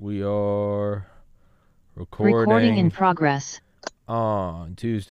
We are recording, Recording in progress. on Tuesday.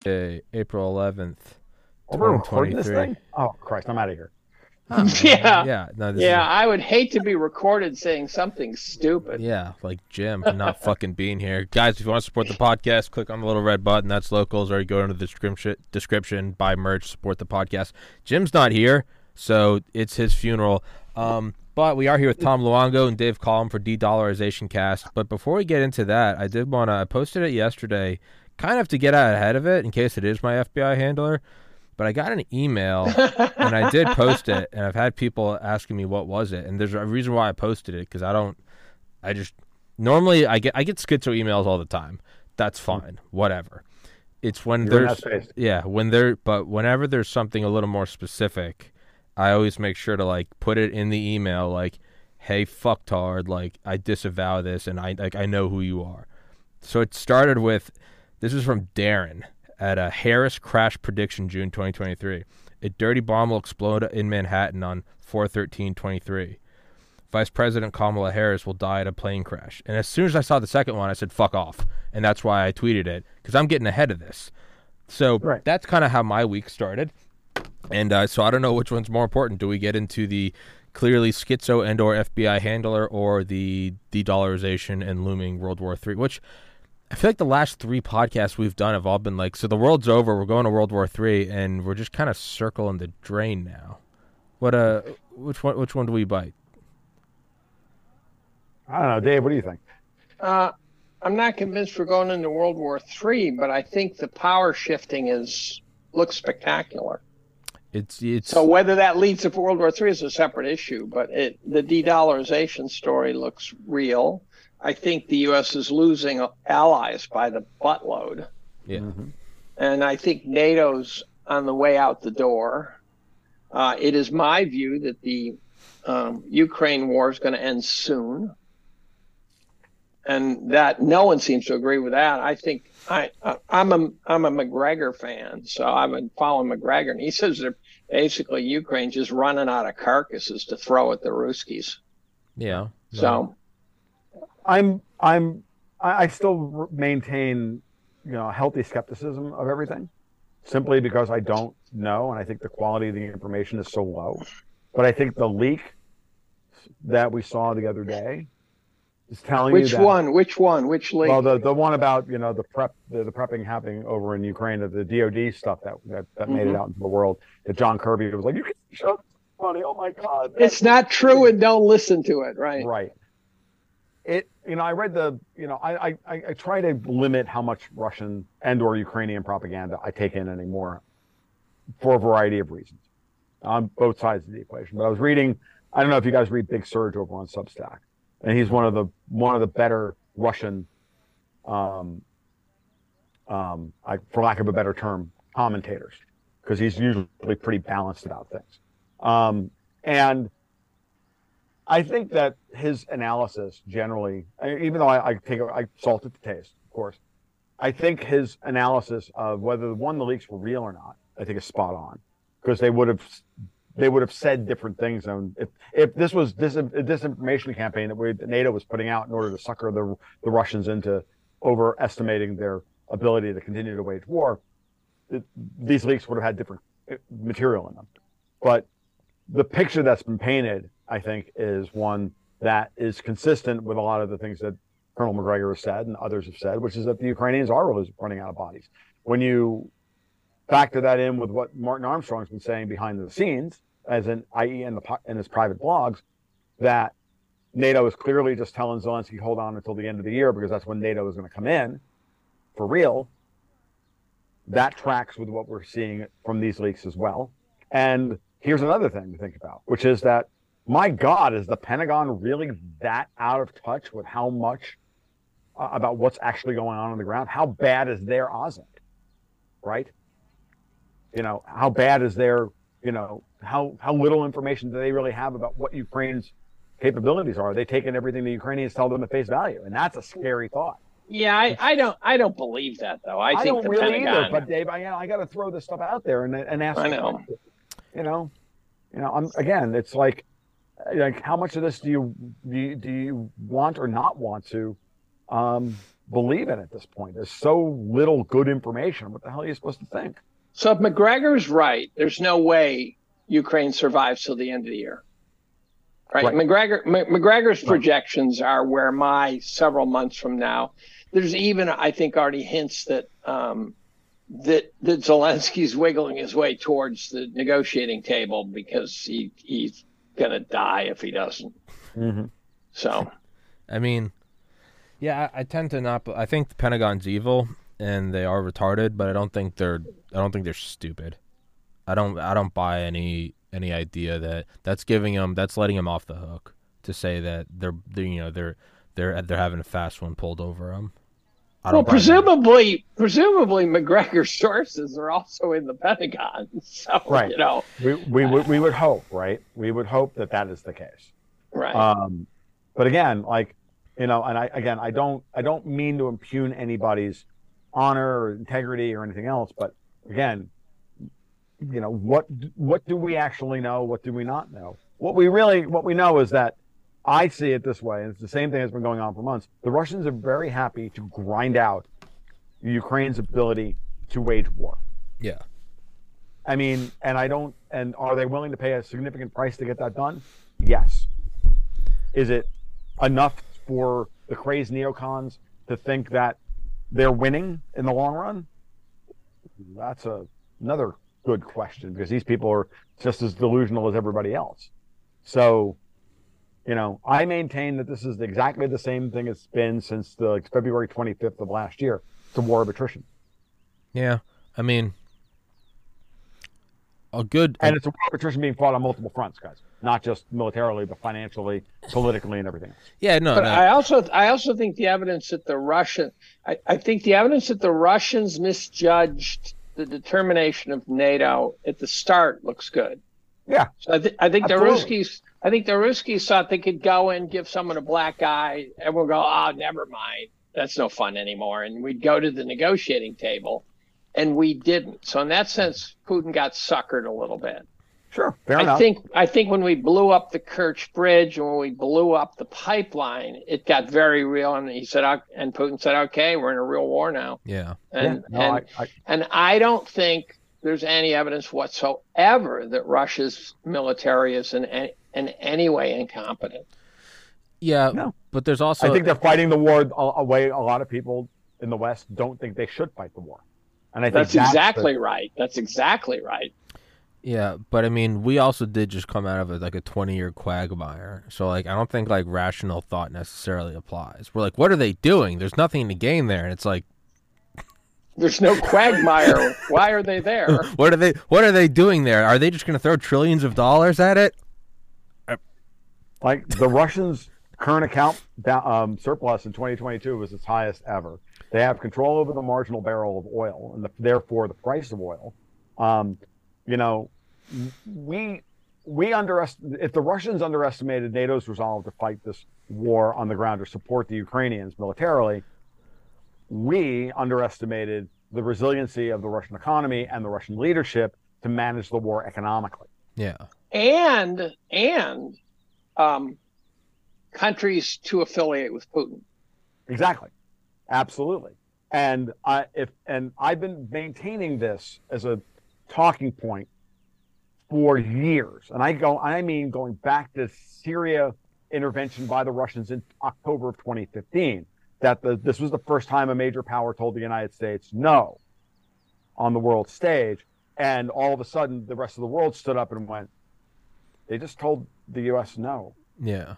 Day, April 11th, Are we recording this thing? Oh Christ, I'm out of here. yeah. Yeah, no, this Yeah, is- I would hate to be recorded saying something stupid. yeah, like Jim not fucking being here. Guys, if you want to support the podcast, click on the little red button. That's locals, or you go into the description, description buy merch, support the podcast. Jim's not here, so it's his funeral. Um, but we are here with Tom Luongo and Dave Collum for De-Dollarization Cast. But before we get into that, I did want to. I posted it yesterday, kind of to get out ahead of it in case it is my FBI handler. But I got an email and I did post it, and I've had people asking me what was it, and there's a reason why I posted it because I don't, I just normally I get I get schizo emails all the time. That's fine, whatever. It's when You're there's yeah when there but whenever there's something a little more specific, I always make sure to like put it in the email like, hey fucktard, like I disavow this and I like I know who you are. So it started with this is from Darren at a Harris crash prediction June 2023. A dirty bomb will explode in Manhattan on 41323. Vice President Kamala Harris will die at a plane crash. And as soon as I saw the second one, I said, fuck off. And that's why I tweeted it, because I'm getting ahead of this. So Right. that's kind of how my week started. And uh, so I don't know which one's more important. Do we get into the clearly schizo and or FBI handler or the de-dollarization and looming World War III, which I feel like the last three podcasts we've done have all been like, so the world's over, we're going to World War Three, and we're just kind of circling the drain now. What uh, which one? Which one do we bite? I don't know, Dave. What do you think? Uh, I'm not convinced we're going into World War Three, but I think the power shifting is looks spectacular. It's it's So whether that leads to World War Three is a separate issue, but it the de-dollarization story looks real. I think the U.S. is losing allies by the buttload, yeah. and I think NATO's on the way out the door. Uh, it is my view that the um, Ukraine war is going to end soon, and that no one seems to agree with that. I think I, I I'm a I'm a Macgregor fan, so I've been following Macgregor, and he says that basically Ukraine just running out of carcasses to throw at the Ruskies. yeah. So I'm I'm I, still maintain you know healthy skepticism of everything, simply because I don't know, and I think the quality of the information is so low. But I think the leak that we saw the other day is telling which you that, one? Which one? Which leak? Well, the the one about you know the prep the, the prepping happening over in Ukraine, the, the DoD stuff that that, that made it Mhm. out into the world. That John Kirby was like, you can show this money. Oh my God, it's not true, and don't listen to it. Right. right. It you know I read the you know I, I I try to limit how much Russian and or Ukrainian propaganda I take in anymore, for a variety of reasons, on both sides of the equation. But I was reading. I don't know if you guys read Big Serge over on Substack, and he's one of the one of the better Russian um, um, I, for lack of a better term, commentators, because he's usually pretty balanced about things. Um, and I think that his analysis generally, even though I, I take I salt it to taste, of course, I think his analysis of whether one the leaks were real or not, I think is spot on, because they would have they would have said different things. And if if this was a disinformation campaign that, we, that NATO was putting out in order to sucker the the Russians into overestimating their ability to continue to wage war, it, these leaks would have had different uh, material in them. But the picture that's been painted, I think, is one that is consistent with a lot of the things that Colonel Macgregor has said and others have said, which is that the Ukrainians are really running out of bodies. When you factor that in with what Martin Armstrong's been saying behind the scenes, as in, i.e., in, the, in his private blogs, that NATO is clearly just telling Zelensky, hold on until the end of the year because that's when NATO is going to come in for real. That tracks with what we're seeing from these leaks as well. And here's another thing to think about, which is that my God, is the Pentagon really that out of touch with how much uh, about what's actually going on on the ground? How bad is their OSINT, right? You know, how bad is their, you know, how how little information do they really have about what Ukraine's capabilities are? Are they taking everything the Ukrainians tell them at face value? And that's a scary thought. Yeah, I, I don't I don't believe that though. I, I think don't the really Pentagon. either, but Dave, I, I got to throw this stuff out there and and ask. I know. You know, you know. I'm again. It's like, like how much of this do you do you, do you want or not want to um, believe in at this point? There's so little good information. What the hell are you supposed to think? So if Macgregor's right, there's no way Ukraine survives till the end of the year. Right. Right. Macgregor M- Macgregor's Right. projections are where my several months from now. There's even I think already hints that um, that that Zelensky's wiggling his way towards the negotiating table because he he's gonna die if he doesn't. Mm-hmm. So I mean, yeah, I, I tend to not. I think the Pentagon's evil and they are retarded, but I don't think they're. I don't think they're stupid. I don't. I don't buy any any idea that that's giving them. That's letting them off the hook to say that they're. they're you know they're they're they're having a fast one pulled over them. Well, presumably presumably Macgregor's sources are also in the Pentagon. So Right. you know We we would we would hope, right? We would hope that that is the case. right. Um, but again, like you know, and I again, I don't I don't mean to impugn anybody's honor or integrity or anything else, but again, you know, what what do we actually know? What do we not know? What we really what we know is that I see it this way, and it's the same thing that's been going on for months. The Russians are very happy to grind out Ukraine's ability to wage war. Yeah. I mean, and I don't, and are they willing to pay a significant price to get that done? Yes. Is it enough for the crazed neocons to think that they're winning in the long run? That's a, another good question because these people are just as delusional as everybody else. So, you know, I maintain that this is exactly the same thing it's been since the February 25th of last year. It's a war of attrition. Yeah. I mean, a good. And it's a war of attrition being fought on multiple fronts, guys. Not just militarily, but financially, politically, and everything else. yeah. No. But no. I also I also think the evidence that the Russian I, I think the evidence that the Russians misjudged the determination of NATO at the start looks good. Yeah. So I, th- I think the Absolutely. Ruskies I think the Ruskies thought they could go in, give someone a black eye, and we'll go, oh, never mind. That's no fun anymore. And we'd go to the negotiating table, and we didn't. So in that sense, Putin got suckered a little bit. Sure. Fair I enough. think I think when we blew up the Kerch Bridge and when we blew up the pipeline, it got very real. And he said, and Putin said, "Okay, we're in a real war now." yeah. And yeah, no, and, I, I, and I don't think there's any evidence whatsoever that Russia's military is in any, in any way incompetent. Yeah. No. But there's also. I think they're fighting the war a, a way a lot of people in the West don't think they should fight the war. And I think That's the- exactly right. That's exactly right. Yeah, but I mean, we also did just come out of a, like a twenty-year quagmire, so like I don't think like rational thought necessarily applies. We're like, what are they doing? There's nothing to gain there, and it's like, There's no quagmire. Why are they there? what are they? What are they doing there? Are they just going to throw trillions of dollars at it? Like the Russians' current account um, surplus in 2022 was its highest ever. They have control over the marginal barrel of oil and the, therefore the price of oil. Um, you know, we we underestimate if the Russians underestimated NATO's resolve to fight this war on the ground or support the Ukrainians militarily, we underestimated the resiliency of the Russian economy and the Russian leadership to manage the war economically. Yeah, and and um, countries to affiliate with Putin. Exactly. Absolutely. And I if and I've been maintaining this as a talking point for years. And I go I mean going back to Syria intervention by the Russians in October of 2015 that the, this was the first time a major power told the United States no on the world stage and all of a sudden the rest of the world stood up and went they just told the US no yeah,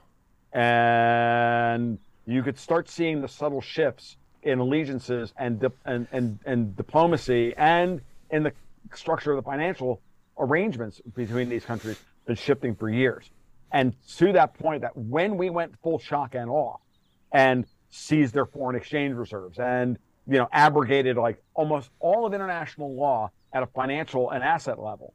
and you could start seeing the subtle shifts in allegiances and dip, and, and and diplomacy and in the structure of the financial arrangements between these countries been shifting for years. And to that point, that when we went full shock and awe and seized their foreign exchange reserves and you know abrogated like almost all of international law at a financial and asset level,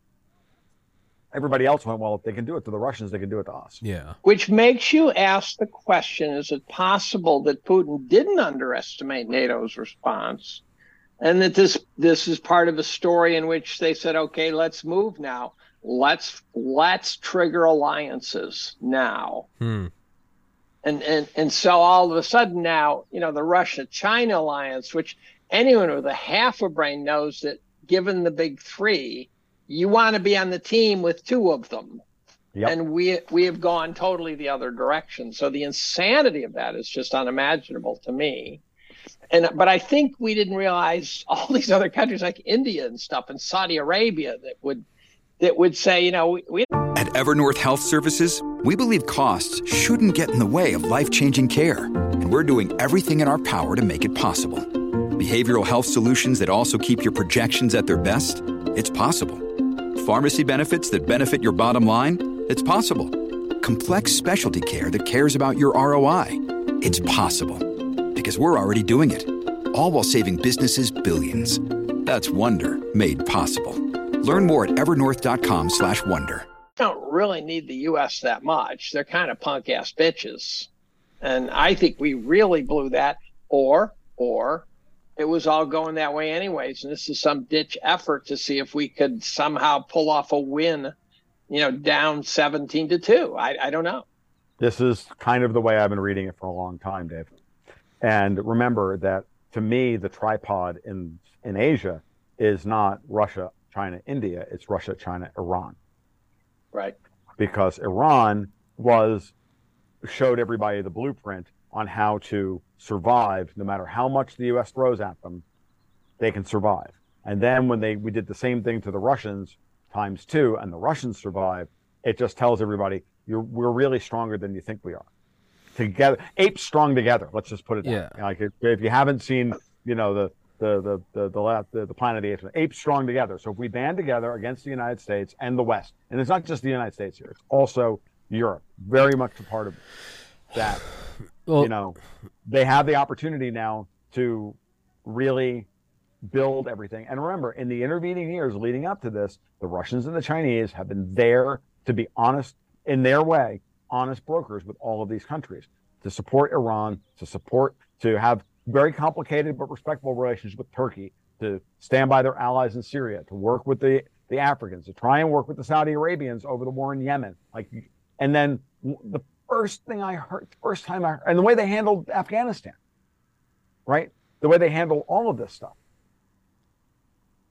everybody else went, well, if they can do it to the Russians, they can do it to us. Yeah. Which makes you ask the question is it possible that Putin didn't underestimate NATO's response? And that this this is part of a story in which they said, okay, let's move now. Let's let's trigger alliances now. Hmm. And and and so all of a sudden now, you know, the Russia China alliance, which anyone with a half a brain knows that given the big three, you want to be on the team with two of them. Yep. And we we have gone totally the other direction. So the insanity of that is just unimaginable to me. And but I think we didn't realize all these other countries like India and stuff and Saudi Arabia that would that would say, you know, we, we At Evernorth Health Services, we believe costs shouldn't get in the way of life-changing care, and we're doing everything in our power to make it possible. Behavioral health solutions that also keep your projections at their best? It's possible. Pharmacy benefits that benefit your bottom line? It's possible. Complex specialty care that cares about your ROI? It's possible. Because we're already doing it. All while saving businesses billions. That's Wonder made possible. Learn more at evernorth.com/wonder. don't really need the U.S. that much. They're kind of punk ass bitches, and I think we really blew that. Or or it was all going that way anyways, and this is some ditch effort to see if we could somehow pull off a win. You know, down seventeen to two. I, I don't know. This is kind of the way I've been reading it for a long time, Dave. And remember that to me, the tripod in in Asia is not Russia, China, India. It's Russia, China, Iran, Right. because Iran was showed everybody the blueprint on how to survive, no matter how much the U.S. throws at them, they can survive. And then when they we did the same thing to the Russians times two, and the Russians survived, it just tells everybody you're we're really stronger than you think we are. Together, apes strong together. Let's just put it. Yeah. Like if, if you haven't seen, you know the the the the the, the, the Planet of the Apes, apes strong together. So if we band together against the United States and the West, and it's not just the United States here, it's also Europe, very much a part of that Well, you know, they have the opportunity now to really build everything. And remember, in the intervening years leading up to this, the Russians and the Chinese have been there to be honest in their way, honest brokers with all of these countries to support Iran, to support, to have very complicated but respectful relations with Turkey, to stand by their allies in Syria, to work with the, the Africans, to try and work with the Saudi Arabians over the war in Yemen. Like, and then the first thing I heard, first time I heard, and the way they handled Afghanistan, right? The way they handled all of this stuff.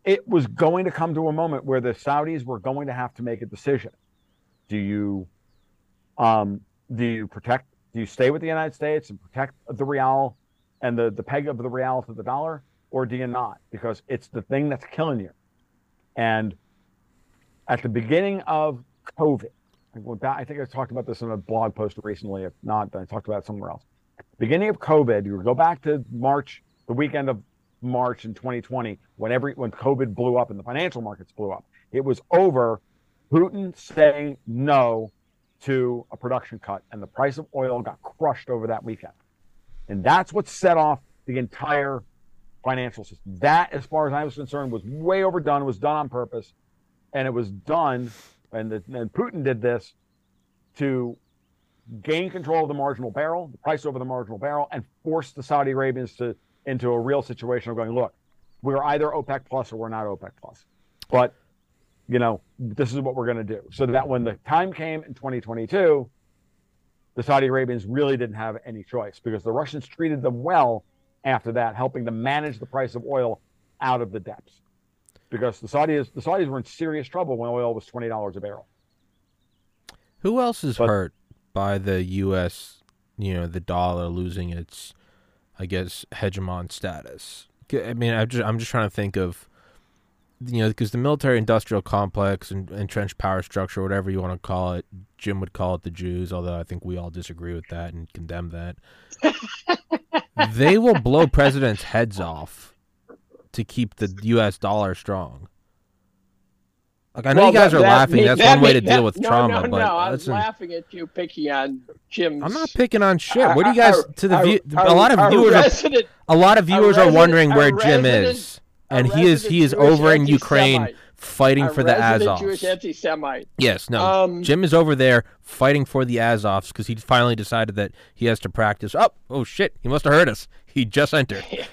It was going to come to a moment where the Saudis were going to have to make a decision. Do you, um, do you protect? Do you stay with the United States and protect the riyal and the the peg of the riyal to the dollar, or do you not? Because it's the thing that's killing you. And at the beginning of COVID, I went back- I think I talked about this in a blog post recently. If not, then I talked about it somewhere else. Beginning of COVID, you go back to March, the weekend of March in 2020, when every when COVID blew up and the financial markets blew up. It was over Putin saying no to a production cut, and the price of oil got crushed over that weekend. And that's what set off the entire financial system. That, as far as I was concerned, was way overdone, was done on purpose, and it was done. And, the, and Putin did this to gain control of the marginal barrel, the price over the marginal barrel, and force the Saudi Arabians to into a real situation of going, look, we're either OPEC plus or we're not OPEC plus. But you know, this is what we're going to do. So that when the time came in 2022, the Saudi Arabians really didn't have any choice because the Russians treated them well after that, helping them manage the price of oil out of the depths. Because the Saudis, the Saudis were in serious trouble when oil was twenty dollars a barrel. Who else is But- hurt by the U.S. You know, the dollar losing its, I guess, hegemon status. I mean, I'm just I'm just trying to think of, you know, because the military-industrial complex and entrenched power structure, whatever you want to call it, Jim would call it the Jews, although I think we all disagree with that and condemn that. they will blow presidents' heads off to keep the U.S. dollar strong. Like I know Well, you guys that- are that laughing. mean- That's that one way to mean- deal with no, trauma, No, no, but I was listen, laughing at you picking on Jim's. I'm not picking on shit. What do you guys our- to the our- view? our- a lot of viewers are a lot of viewers are wondering where Jim resident- is, and he is he is Jewish over in Ukraine fighting for the resident Jewish Azovs. anti-Semite. Yes, no. Um, Jim is over there fighting for the Azovs because he finally decided that he has to practice. Oh, oh shit! He must have heard us. He just entered. Ears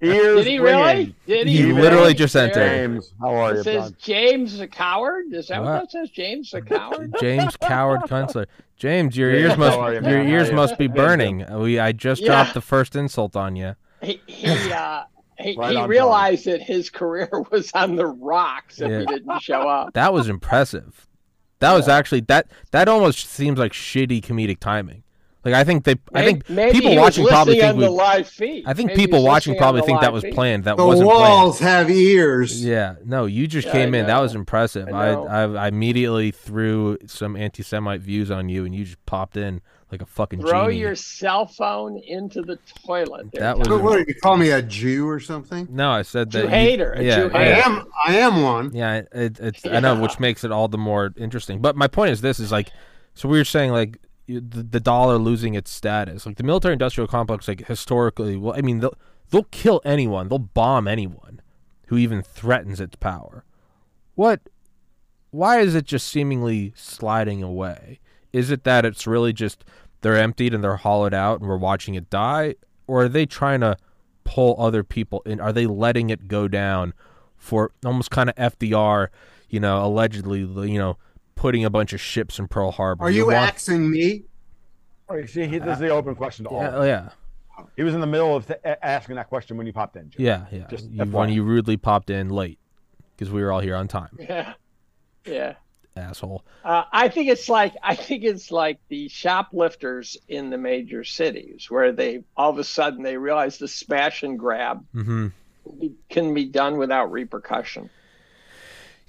Did he ringing. really? Did he? He really? literally just entered. James, how are you, says bud? James a coward. Is that what, What? that says? James a coward. James Coward Kunstler. James, your James, ears must how you, your ears must be burning. We I just Yeah. dropped the first insult on you. He he uh, he, Right he on realized that his career was on the rocks if Yeah. he didn't show up. That was impressive. That was actually that that almost seems like shitty comedic timing. Like I think they I think people watching probably think we live feed. I think Maybe people watching probably think that was feed. planned. That The wasn't walls have ears. Yeah, no, you just Yeah, came I in. That was impressive. I I. I I immediately threw some anti-Semite views on you, and you just popped in like a fucking Throw genie. your cell phone into the toilet. there, That was- What, what did you call me a Jew or something? No, I said that. Jew you- hater, a yeah, Jew I hater. am. I am one. Yeah, it, it's I know, which makes it all the more interesting. But my point is this: is like, so we were saying like you- the, the dollar losing its status, like the military-industrial complex, like historically. Well, I mean, they'll they'll kill anyone, they'll bomb anyone who even threatens its power. What? Why is it just seemingly sliding away? Is it that it's really just they're emptied and they're hollowed out and we're watching it die, or are they trying to pull other people in? Are they letting it go down for almost kind of FDR, you know, allegedly, you know, putting a bunch of ships in Pearl Harbor? Are you want- axing me? Oh, you see, he, this is the open question to all. Yeah, of oh, yeah, He was in the middle of th- asking that question when you popped in. Jim. yeah, yeah. Just You, when you rudely popped in late because we were all here on time, Yeah, yeah. asshole. Uh, I think it's like I think it's like the shoplifters in the major cities where they all of a sudden they realize the smash and grab hmm can be done without repercussion.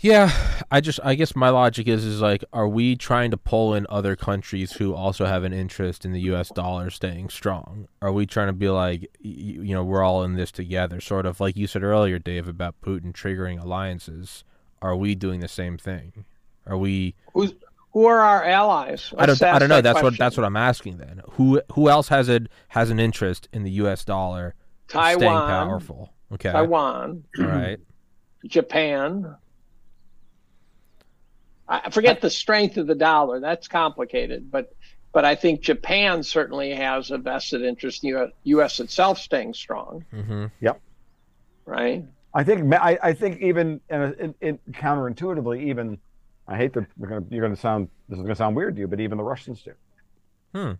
Yeah, I just I guess my logic is is like, are we trying to pull in other countries who also have an interest in the U.S. dollar staying strong? Are we trying to be like, y- y- you know, we're all in this together, sort of like you said earlier, Dave, about Putin triggering alliances? Are we doing the same thing? Are we? Who's who are our allies? I don't I don't know. that That's what that's what I'm asking. Then who who else has a has an interest in the U.S. dollar staying Taiwan, powerful? Okay. Taiwan, All right. Japan. I I forget the strength of the dollar. That's complicated, but but I think Japan certainly has a vested interest in U.S. U.S. itself staying strong, Mm-hmm. Yep. Right? I think I, I think even in, a- in, in counterintuitively, even I hate that we're gonna, you're going to sound this is going to sound weird to you, but even the Russians do. Hmm.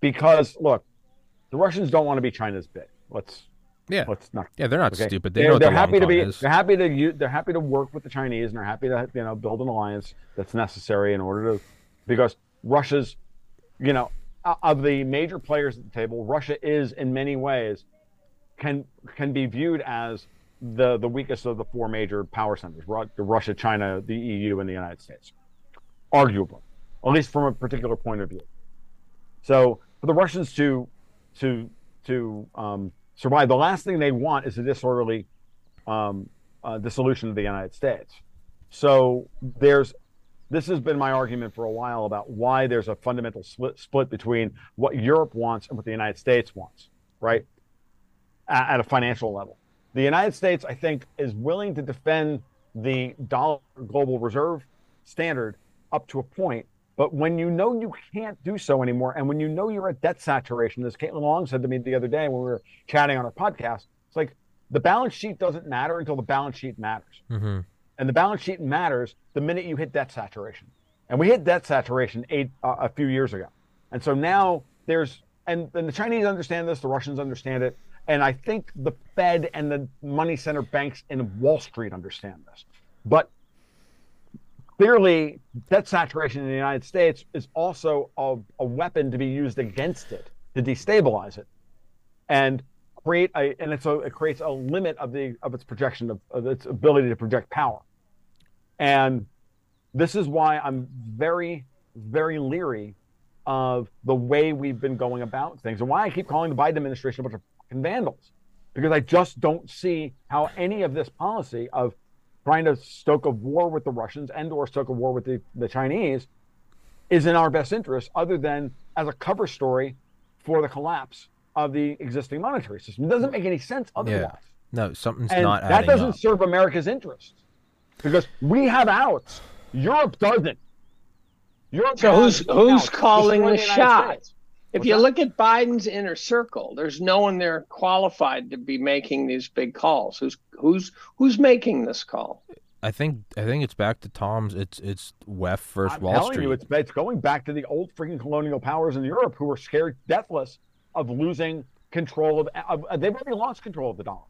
Because look, the Russians don't want to be China's bit. Let's Yeah. let's not. Yeah. They're not Okay. stupid. They They're, know they're the happy to be. is. They're happy to They're happy to work with the Chinese, and they're happy to you know build an alliance that's necessary in order to, because Russia's, you know, of the major players at the table, Russia is in many ways, can can be viewed as the the weakest of the four major power centers: Russia, China, the EU, and the United States, arguably, at least from a particular point of view. So for the Russians to to to um, survive, the last thing they want is a disorderly um, uh, dissolution of the United States. So there's this has been my argument for a while about why there's a fundamental split, split between what Europe wants and what the United States wants, right? At, at a financial level, the United States, I think, is willing to defend the dollar global reserve standard up to a point. But when you know you can't do so anymore, and when you know you're at debt saturation, as Caitlin Long said to me the other day when we were chatting on our podcast, it's like the balance sheet doesn't matter until the balance sheet matters. Mm-hmm. And the balance sheet matters the minute you hit debt saturation. And we hit debt saturation eight, uh, a few years ago. And so now there's, and, and the Chinese understand this, the Russians understand it. And I think the Fed and the money center banks in Wall Street understand this. But clearly, debt saturation in the United States is also a, a weapon to be used against it to destabilize it. And create a and it's a it creates a limit of the of its projection of, of its ability to project power and this is why i'm very very leery of the way we've been going about things and why i keep calling the biden administration a bunch of fucking vandals because i just don't see how any of this policy of trying to stoke a war with the Russians and or stoke a war with the, the Chinese is in our best interest, other than as a cover story for the collapse of the existing monetary system. It doesn't make any sense otherwise. Yeah. No, something's And not that doesn't up. serve America's interests because we have outs. Europe doesn't. Europe So who's who's outs. calling the Destroy United shot? States. If What's you that? look at Biden's inner circle, there's no one there qualified to be making these big calls. Who's who's who's making this call? I think I think it's back to Tom's. It's it's WEF versus I'm Wall telling Street. you, it's, it's going back to the old freaking colonial powers in Europe who were scared deathless of losing control of, of. Uh, they've already lost control of the dollar.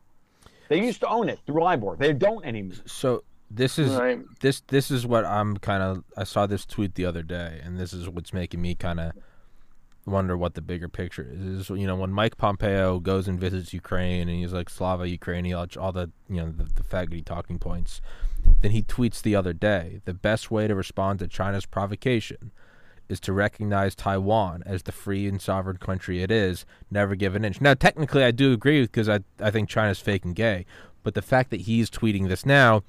They used to own it through LIBOR. They don't anymore. so this is Right. this this is what I'm kind of. I saw this tweet the other day, and this is what's making me kind of wonder what the bigger picture is. Is you know when Mike Pompeo goes and visits Ukraine, and he's like Slava Ukraini, all, all the you know the, the faggoty talking points. Then he tweets the other day: the best way to respond to China's provocation is to recognize Taiwan as the free and sovereign country it is, never give an inch. Now, technically, I do agree because I I think China's fake and gay, but the fact that he's tweeting this now,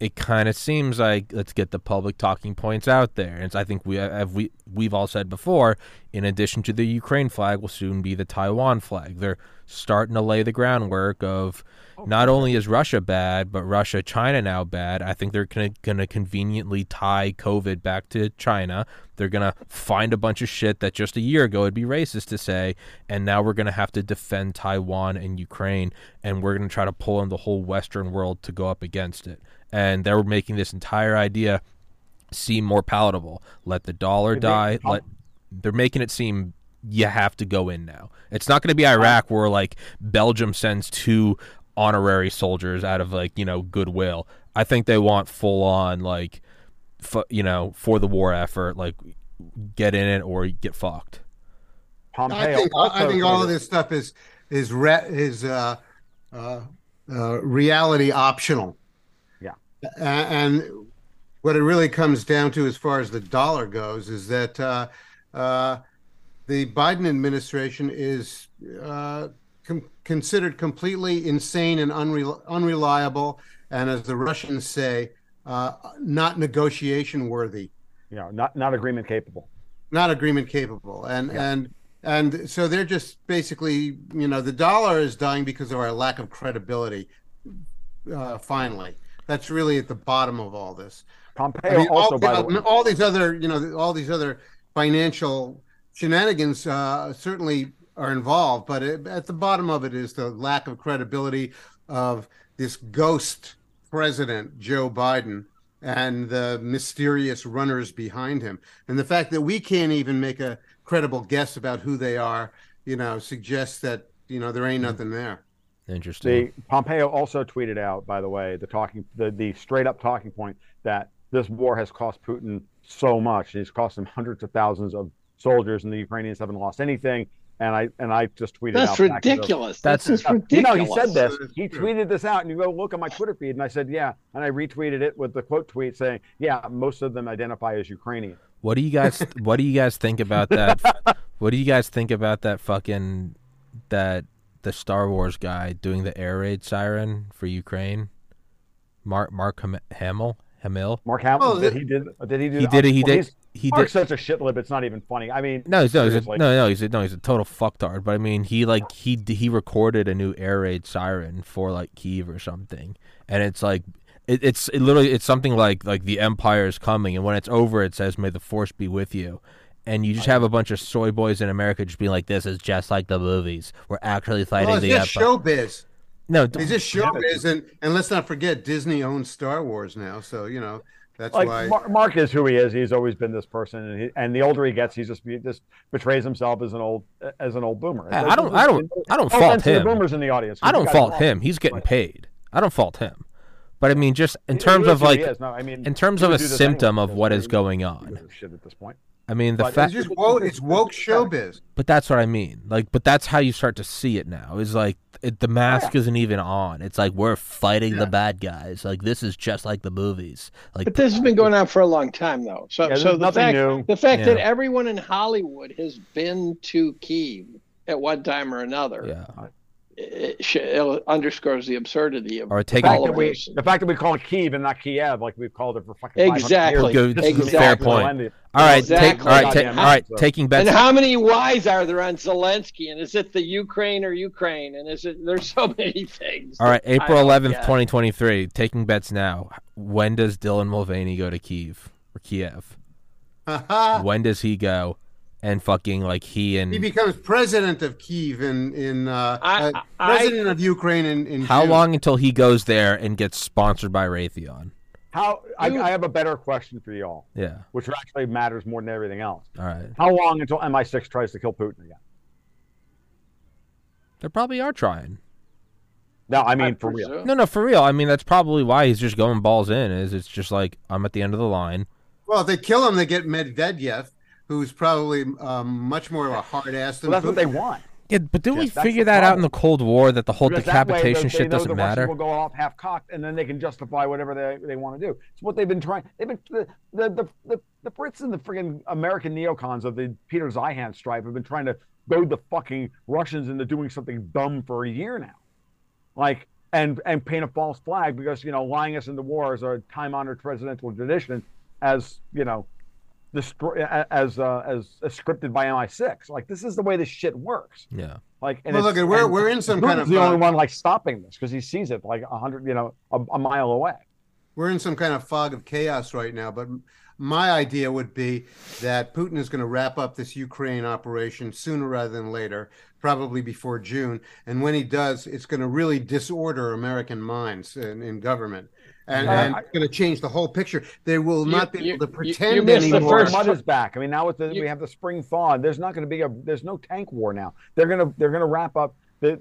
it kind of seems like let's get the public talking points out there. And I think we uh, have we we've all said before. In addition to the Ukraine flag, will soon be the Taiwan flag. They're starting to lay the groundwork of oh, not only is Russia bad, but Russia China now bad. I think they're going to conveniently tie COVID back to China. They're going to find a bunch of shit that just a year ago would be racist to say, and now we're going to have to defend Taiwan and Ukraine, and we're going to try to pull in the whole Western world to go up against it. And they're making this entire idea seem more palatable. Let the dollar They- die. I'll- Let they're making it seem you have to go in now. It's not going to be Iraq where like Belgium sends two honorary soldiers out of like you know goodwill. I think they want full on like, fu- you know, for the war effort, like get in it or get fucked. Pompeo. I think I think all of this stuff is is re, is uh, uh, uh, reality optional. Yeah. And what it really comes down to, as far as the dollar goes, is that uh, uh, the Biden administration is uh, com- considered completely insane and unrel- unreliable, and as the Russians say, uh, not negotiation worthy know, not not agreement capable. not agreement capable and and and so they're just basically you know the dollar is dying because of our lack of credibility uh, finally that's really at the bottom of all this. Pompeo I mean, also, all, by the way, all these other you know all these other financial shenanigans uh, certainly are involved but it, at the bottom of it is the lack of credibility of this ghost president joe biden and the mysterious runners behind him. And the fact that we can't even make a credible guess about who they are you know suggests that you know there ain't nothing there Interesting. the Pompeo also tweeted out, by the way, the talking, the, the straight up talking point that this war has cost Putin so much. It's cost him hundreds of thousands of soldiers, and the Ukrainians haven't lost anything. And I and I just tweeted That's out back to the- ridiculous. That's- That's, just You know, he said this. He tweeted this out, and you go look at my Twitter feed, and I said, "Yeah," and I retweeted it with the quote tweet saying, "Yeah, most of them identify as Ukrainian." What do you guys what do you guys think about that? what do you guys think about that fucking that the Star Wars guy doing the air raid siren for Ukraine? Mark Mark Ham- Hamill Hamill. Mark Hamill, Well, did it- he did did he do? He did it. He Well, did. He Mark's did. such a shitlib. It's not even funny. I mean, No, he's no, he's a, no, no, he's a, no, he's a total fucktard. But I mean, he like he he recorded a new air raid siren for like Kiev or something, and it's like it, it's it literally it's something like like the Empire is coming, and when it's over, it says "May the Force be with you." And you just have a bunch of soy boys in America just being like, "This is just like the movies. We're actually fighting well, it's the just Empire." showbiz no, d- It's just showbiz, and and let's not forget Disney owns Star Wars now, so you know that's like why. Mar- Mark is who he is. He's always been this person, and, he, and the older he gets, he just he just betrays himself as an old as an old boomer. I don't, I don't, I don't fault offense the him. boomers in the audience. I don't fault him. He's getting But- paid. I don't fault him. But I mean, just in He- terms he of like. No, I mean, in terms of a symptom anyway, of what because is he- going on. doesn't give a Shit at this point. I mean, the fact. it's woke. It's woke showbiz. But that's what I mean. Like, but that's how you start to see it now. Is like it, the mask isn't even on. It's like we're fighting the bad guys. Like this is just like the movies. Like But this has been going on for a long time, though. So, Yeah, so the fact new. the fact that everyone in Hollywood has been to Kiev at one time or another yeah, it, sh- underscores the absurdity of Or The fact, all that of we, the fact that we call it Kiev and not Kiev, like we've called it for fucking 500 Exactly. years. Good- This is fair point. All right, exactly. take, all right, ta- all right. so- Taking bets. And how many Y's are there on Zelensky? And is it the Ukraine or Ukraine? And is it? There's so many things. All right, April eleventh, twenty twenty three. Taking bets now. When does Dylan Mulvaney go to Kiev or Kiev? Uh-huh. when does he go? And fucking like he and he becomes president of Kiev in in uh, I- uh, I- president of Ukraine in, in how June. long until he goes there and gets sponsored by Raytheon? How I, I have a better question for you all, Yeah. which actually matters more than everything else. All right. How long until MI6 tries to kill Putin again? They probably are trying. No, I mean I for real. presume. No, no, for real. I mean, that's probably why he's just going balls in. Is it's just like I'm at the end of the line. Well, if they kill him, they get Medvedev, who's probably um, much more of a hard ass than Well, that's what they want. Yeah, but didn't we figure the that out in the Cold War that the whole Because that way decapitation they- they shit know doesn't the matter? Russians will go off half cocked, and then they can justify whatever they, they want to do. It's what they've been trying. They've been the the the, the, the Brits and the friggin' American neocons of the Peter Zeihan stripe have been trying to goad the fucking Russians into doing something dumb for a year now, like and and paint a false flag because you know lying us into war is a time honored presidential tradition, as you know. Destroy, as, uh, as as scripted by MI6. Like this is the way this shit works. Yeah. Like, and Well, look, we're- and we're in some kind of, the only uh, one like stopping this because he sees it like a hundred, you know, a, a mile away. We're in some kind of fog of chaos right now, but my idea would be that Putin is going to wrap up this Ukraine operation sooner rather than later, probably before June. And when he does, it's going to really disorder American minds in, in government. And, Uh, and I- it's going to change the whole picture. They will You- not be you- able to you- pretend you missed the anymore. first- mud is back. I mean, now with the You- we have the spring thaw. There's not going to be a. There's no tank war now. They're gonna they're gonna wrap up. The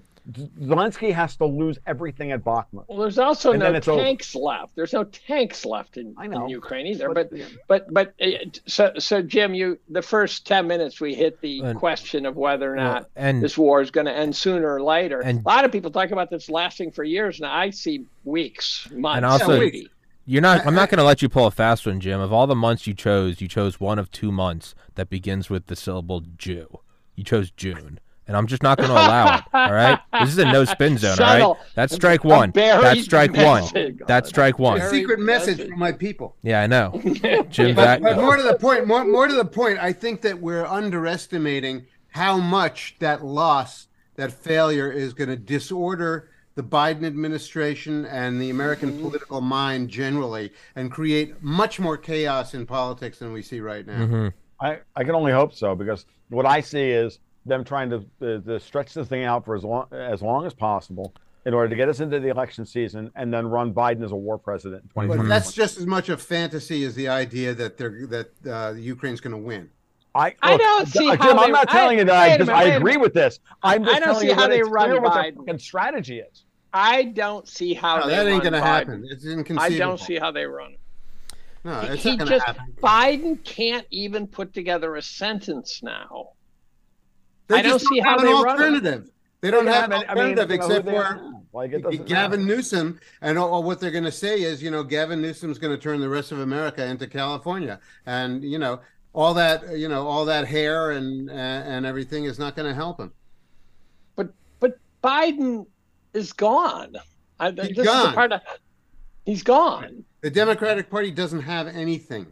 Zelensky has to lose everything at Bakhmut. Well, there's also And no it's over. tanks left. There's no tanks left in, I know. in Ukraine either. But- But but but uh, so so Jim, you the first ten minutes we hit the And- question of whether or Well, not and- this war is going to end sooner or later. And- a lot of people talk about this lasting for years. Now I see weeks, months, And also- maybe. You're not. I'm not going to let you pull a fast one, Jim. Of all the months you chose, you chose one of two months that begins with the syllable Jew. You chose June, and I'm just not going to allow it. All right. This is a no spin zone. All Subtle. right. That's strike one. That's strike one. That's strike one. a secret message message. from my people. Yeah, I know. Jim, But, but more to the point, more, more to the point, I think that we're underestimating how much that loss, that failure is going to disorder the Biden administration and the American Mm-hmm. political mind generally and create much more chaos in politics than we see right now. Mm-hmm. I, I can only hope so because what I see is them trying to, uh, to stretch this thing out for as long as long as possible in order to get us into the election season and then run Biden as a war president in But that's just as much a fantasy as the idea that they're that uh, Ukraine's going to win. I, I look, don't see Jim, how I'm they- not telling I- you that wait I, a just, minute, I agree with this. I'm I don't see you how they run clear what their Biden. fucking strategy is. I don't see how No, they that ain't going to happen. It's inconsistent I don't see how they run. No, it's he not going to just happen. Biden can't even put together a sentence now. They I don't see how have an they run it. alternative. They don't They have an have any- I mean, alternative you know who except for are. Like, Gavin matter. Newsom, and all, all what they're going to say is, you know, Gavin Newsom's going to turn the rest of America into California, and you know, all that, you know, all that hair and uh, and everything is not going to help him. But but Biden is gone. I, this is gone. part of, he's gone. The Democratic Party doesn't have anything.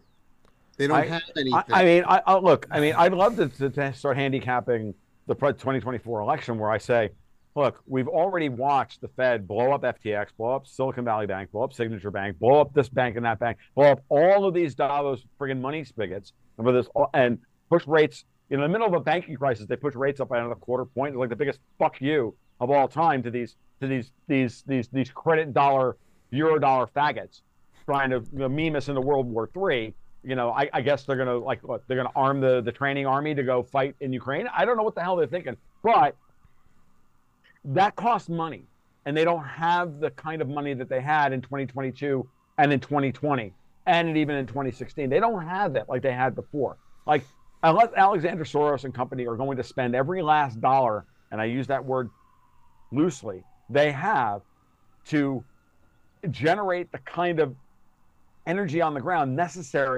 They don't I- have anything. I, I mean, I, I look. I mean, I'd love to, to, to start handicapping the 2024 election, where I say, look, we've already watched the Fed blow up FTX, blow up Silicon Valley Bank, blow up Signature Bank, blow up this bank and that bank, blow up all of these Davos friggin' money spigots, and for this, and push rates. In the middle of a banking crisis, they push rates up by another quarter point. Like the biggest fuck you of all time to these to these these these these credit dollar euro dollar faggots trying to you know, meme us into World War Three. You know, I, I guess they're gonna like what they're gonna arm the the training army to go fight in Ukraine. I don't know what the hell they're thinking, but that costs money, and they don't have the kind of money that they had in 2022 and in 2020 and even in 2016. They don't have that like they had before. Like unless Alexander Soros and company are going to spend every last dollar, and I use that word loosely, they have to generate the kind of energy on the ground necessary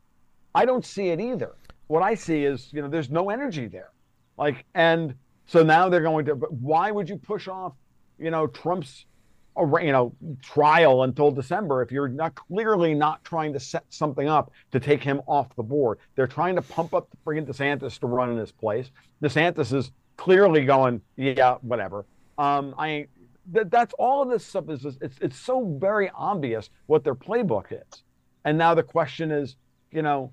I don't see it either. What I see is, you know, there's no energy there. Like and so now they're going to but why would you push off, you know, Trump's you know, trial until December if you're not clearly not trying to set something up to take him off the board. They're trying to pump up the friggin' DeSantis to run in his place. DeSantis is clearly going, yeah, whatever. Um, I ain't that, that's all of this stuff is just, it's it's so very obvious what their playbook is and now the question is you know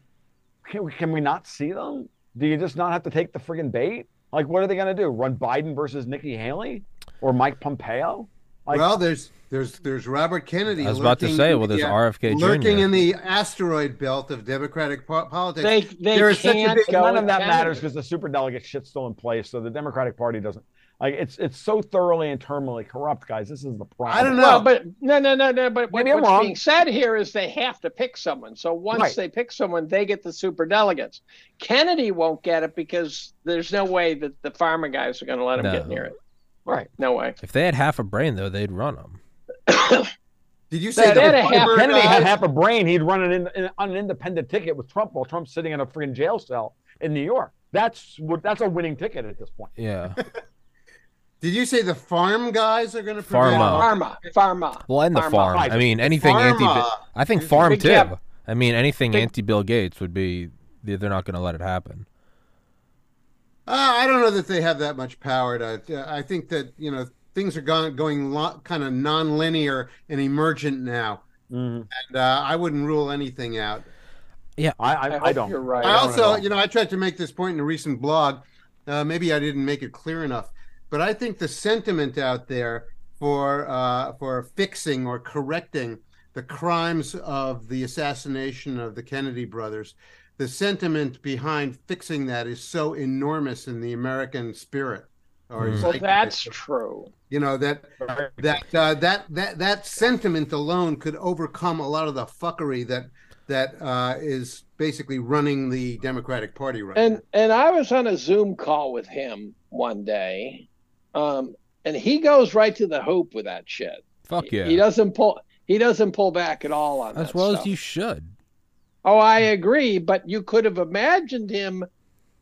can we, can we not see them do you just not have to take the friggin' bait like what are they going to do run biden versus nikki haley or mike pompeo like well, there's there's there's Robert Kennedy. I was about to say, well, there's uh, RFK Jr.. lurking in the asteroid belt of Democratic po- politics. They they There is such a can't big- go none of that Canada. matters because the super delegate shit's still in place so the democratic party doesn't like it's it's so thoroughly and terminally corrupt guys this is the problem I don't know. Well, but no, no, no, no. But what, Maybe I'm what's wrong. being said here is they have to pick someone. So once Right. they pick someone, they get the super delegates. Kennedy won't get it because there's no way that the farmer guys are going to let him No. get near it. right No way. If they had half a brain, though, they'd run them. Did you say That- the that a half- Firebird Kennedy had uh, half a brain. He'd run an in, in, on an independent ticket with Trump while Trump's sitting in a freaking jail cell in New York. That's what. That's a winning ticket at this point. Yeah. Did you say the farm guys are going to Pharma. Pharma, pharma. Well, and the Pharma. farm. I mean, anything anti. Pharma. I think farm Big too. cap. I mean, anything Big- anti Bill Gates would be. They're they're not going to let it happen. Uh, I don't know that they have that much power. To, I think that you know things are going going lo- kind of non-linear and emergent now, and uh, I wouldn't rule anything out. I I, I, I, don't. You're right. I don't also, all. you know, I tried to make this point in a recent blog. Uh, maybe I didn't make it clear enough, but I think the sentiment out there for uh, for fixing or correcting the crimes of the assassination of the Kennedy brothers, the sentiment behind fixing that is so enormous in the American spirit. Or Mm. Well, that's true. you know that that uh, that that that sentiment alone could overcome a lot of the fuckery that that uh, is basically running the Democratic Party right And now. and I was on a Zoom call with him one day, um, and he goes right to the hoop with that shit. Fuck yeah. He doesn't pull. He doesn't pull back at all on as that well stuff. as you should. Oh, I agree, but you could have imagined him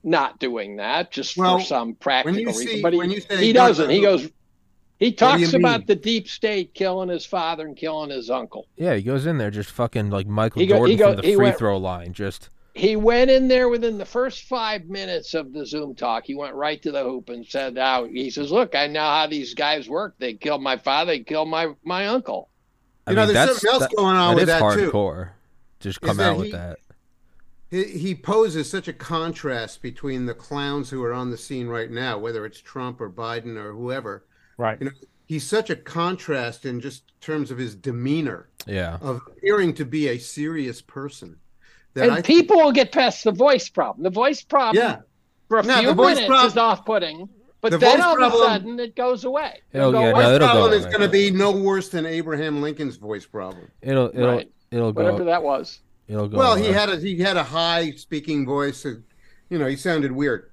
not doing that just Well, for some practical you reason. see- but he, when you say he go doesn't. He goes. He what do talks about mean? the deep state killing his father and killing his uncle. Yeah, he goes in there just fucking like Michael He go- Jordan he go- from the he free went- throw line. Just He went in there within the first five minutes of the Zoom talk. He went right to the hoop and said, "Out." He says, "Look, I know how these guys work. They killed my father. They killed my my uncle." I You know, mean, there's something else that- going on that with is that, too. hardcore. Just Is come that out with he- that. He, he poses such a contrast between the clowns who are on the scene right now, whether it's Trump or Biden or whoever. Right. You know, he's such a contrast in just terms of his demeanor Yeah. of appearing to be a serious person. That And I people will get past the voice problem. The voice problem yeah, for a No, few minutes prob- is off-putting, but the then voice all of a sudden it goes away. It'll- go yeah, away. no, voice it'll go problem is going to be no worse than Abraham Lincoln's voice problem. It'll it'll Right. it'll go Whatever that was. It'll go. Well, he had a he had a high speaking voice. uh, You know, he sounded weird.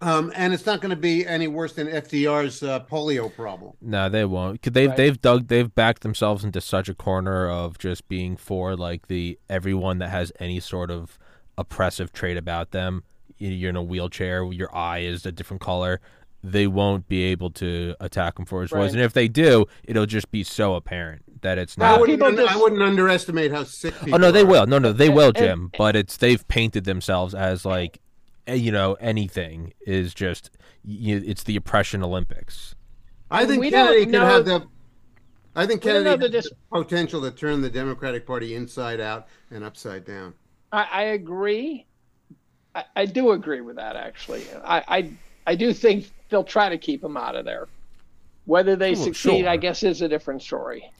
Um, and it's not going to be any worse than FDR's uh, polio problem. No, they won't. 'Cause They've Right. they've dug they've backed themselves into such a corner of just being for like the everyone that has any sort of oppressive trait about them. You- You're in a wheelchair. Your eye is a different color. They won't be able to attack him for his voice, Right. and if they do, it'll just be so apparent that it's Now, I not. wouldn't, people just- I wouldn't underestimate how sick people. Oh no, they are. will. No, no, they will, Jim. But it's they've painted themselves as like, you know, anything is just. You, it's the oppression Olympics. I think We Kennedy could have the. I think We don't Kennedy know has the the potential to turn the Democratic Party inside out and upside down. I, I agree. I, I do agree with that. Actually, I, I I do think they'll try to keep him out of there. Whether they Well, succeed, I guess, is a different story.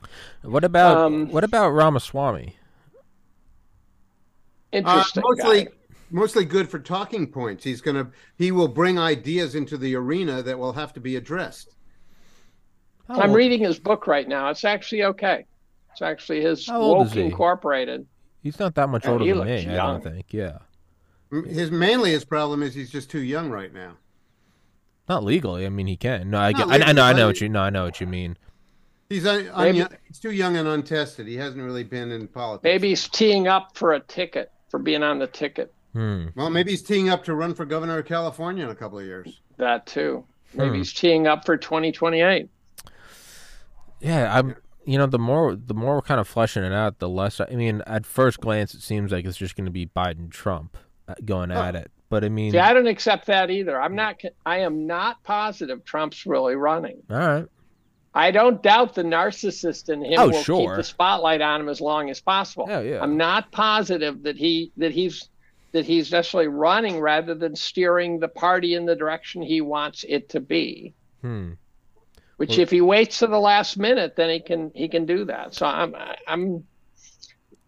What about Um, what about Ramaswamy? Uh, Interesting. mostly, guy. Mostly good for talking points. He's going to he will bring ideas into the arena that will have to be addressed. How I'm old- reading his book right now. It's actually okay. It's actually his How old is Woke he? Incorporated. He's not that much Yeah, older than looks me. I don't think. Yeah, His mainly his problem is he's just too young right now. not legally. I mean, he can. No, I Not get. I, I know. I know what you. No, I know what you mean. He's un, Maybe- un, he's too young and untested. He hasn't really been in politics. Maybe he's teeing up for a ticket for being on the ticket. Hmm. Well, maybe he's teeing up to run for governor of California in a couple of years. That too. Maybe Hmm. he's teeing up for 2028. Yeah, I'm. You know, the more the more we're kind of fleshing it out, the less. I mean, at first glance, it seems like it's just going to be Biden Trump uh, going at it. But I mean, See, I don't accept that either. I'm not. I am not positive Trump's really running. all right. I don't doubt the narcissist in him Oh, will keep sure. the spotlight on him as long as possible. Yeah, yeah. I'm not positive that he that he's that he's necessarily running rather than steering the party in the direction he wants it to be. Hmm. Which, Well- if he waits to the last minute, then he can he can do that. So I'm I'm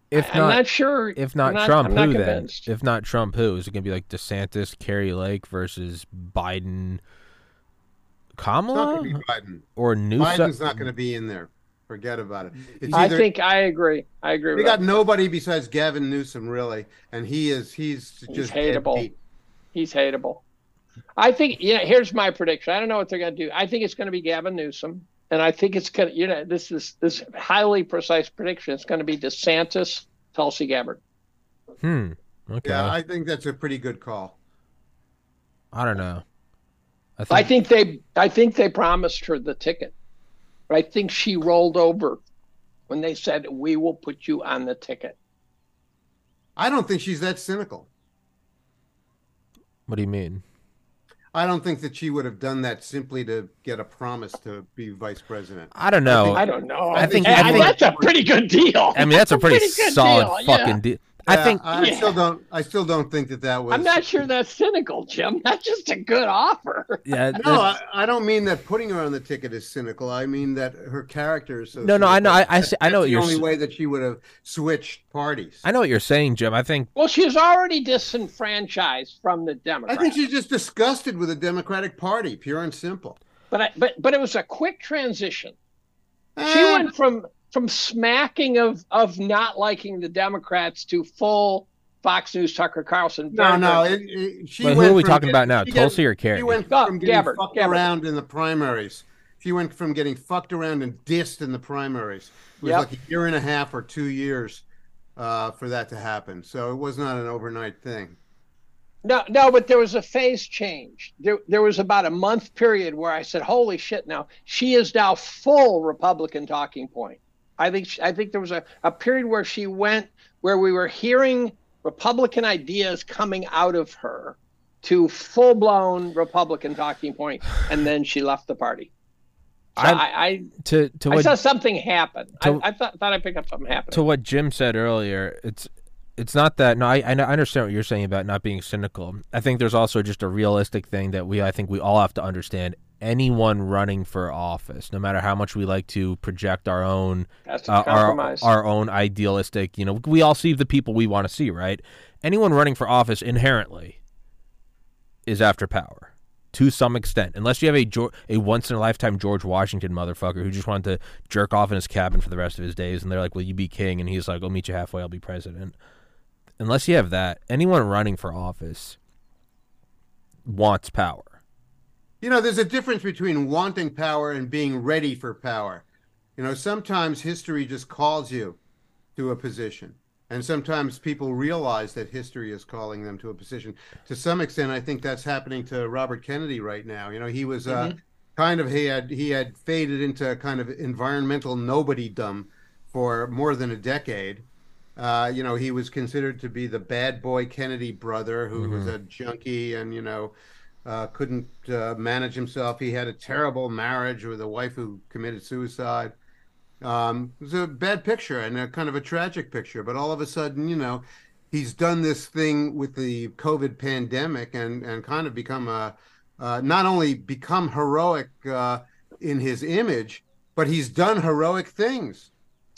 If I'm not, not sure. if not, not, Trump, I'm not who then? If not Trump, who is it going to be? Like DeSantis, Kari Lake versus Biden, It's not Kamala, be Biden. or Newsom? Biden's not going to be in there. Forget about it. It's I think I agree. I agree we got that. nobody besides Gavin Newsom really, and he is he's just he's hateable. He's hateable. I think. Yeah. Here's my prediction. I don't know what they're going to do. I think it's going to be Gavin Newsom, and I think it's going to. You know, this is this highly precise prediction. It's going to be DeSantis, Tulsi Gabbard. Hmm. Okay. Yeah, I, I think that's a pretty good call. I don't know. I think, I think they. I think they promised her the ticket. But I think she rolled over when they said, "We will put you on the ticket." I don't think she's that cynical. What do you mean? I don't think that she would have done that simply to get a promise to be vice president. I don't know. I don't know. I think- Hey, I think- that's a pretty good deal. I mean, that's a pretty, good solid deal, yeah. fucking deal. I Yeah, think. I Yeah. still don't. I still don't think that that was. I'm not sure that's cynical, Jim. That's just a good offer. Yeah. No, I, I don't mean that putting her on the ticket is cynical. I mean that her character is so. No, no, I know- I- I see- I know That's the you're only s- way that she would have switched parties. I know what you're saying, Jim. I think. Well, she's already disenfranchised from the Democrats. I think she's just disgusted with the Democratic Party, pure and simple. but I, but but it was a quick transition. She Eh, went from from smacking of of not liking the Democrats to full Fox News Tucker Carlson. No, no. It, it, she But who are we talking getting- about now? she Tulsi get- or Kari? She went Oh, from getting Gabbard, fucked Gabbard. around in the primaries. She went from getting fucked around and dissed in the primaries. It was Yep. like a year and a half or two years uh, for that to happen. So it was not an overnight thing. No, no, but there was a phase change. There, there was about a month period where I said, "Holy shit!" Now she is now full Republican talking point. I think she- I think there was a, a period where she went where we were hearing Republican ideas coming out of her to full blown Republican talking point, and then she left the party. So I, I, To to I what saw something happen. to- I, I thought thought I picked up something happening. to what Jim said earlier, it's it's not that. No, I I understand what you're saying about not being cynical. I think there's also just a realistic thing that we I think we all have to understand. Anyone running for office, no matter how much we like to project our own uh, our our own idealistic, you know, we all see the people we want to see, right? Anyone running for office inherently is after power to some extent, unless you have a a once in a lifetime George Washington motherfucker who just wanted to jerk off in his cabin for the rest of his days, and they're like, "Will you be king?" and he's like, "I'll meet you halfway. I'll be president." Unless you have that, anyone running for office wants power. You know, there's a difference between wanting power and being ready for power. You know, sometimes history just calls you to a position. And sometimes people realize that history is calling them to a position. To some extent, I think that's happening to Robert Kennedy right now. You know, he was uh, kind of he had he had faded into kind of environmental nobodydom for more than a decade. Uh, you know, he was considered to be the bad boy Kennedy brother who was a junkie and you know uh, couldn't uh, manage himself. He had a terrible marriage with a wife who committed suicide. Um, it was a bad picture and a kind of a tragic picture. But all of a sudden, you know, he's done this thing with the COVID pandemic and and kind of become a uh, not only become heroic uh, in his image, but he's done heroic things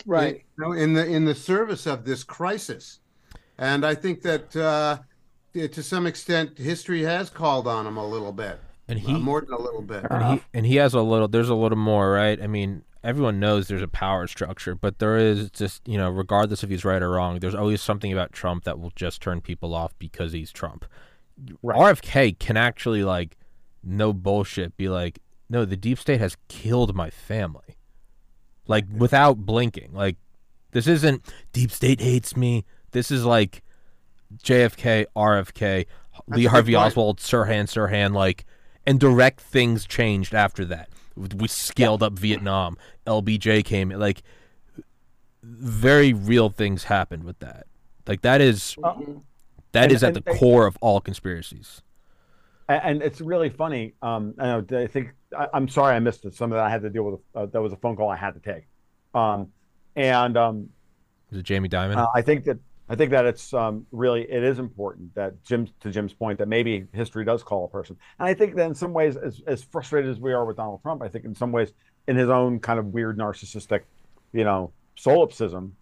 right. you know, in the in the service of this crisis. And I think that uh, to some extent, history has called on him a little bit, and uh, he more than a little bit. and he and he has a little. There's a little more, right? I mean, everyone knows there's a power structure, but there is just you know, regardless if he's right or wrong, there's always something about Trump that will just turn people off because he's Trump. Right. RFK can actually like, no bullshit, be like, no, the deep state has killed my family, like without blinking. Like, this isn't deep state hates me. This is like JFK, RFK, Lee Harvey. Oswald, Sirhan, Sirhan, like, and direct things changed after that. We scaled up Vietnam. LBJ came. Like, very real things happened with that. Like that is that And- is at and- the and- core of all conspiracies. And it's really funny. Um, I know. I think I, I'm sorry I missed it. Some of that I had to deal with. Uh, that was a phone call I had to take. Um, and um, Is it Jamie Dimon? uh, I think that I think that it's um, really it is important that Jim to Jim's point that maybe history does call a person. And I think that in some ways, as as frustrated as we are with Donald Trump, I think in some ways, in his own kind of weird narcissistic, you know, solipsism,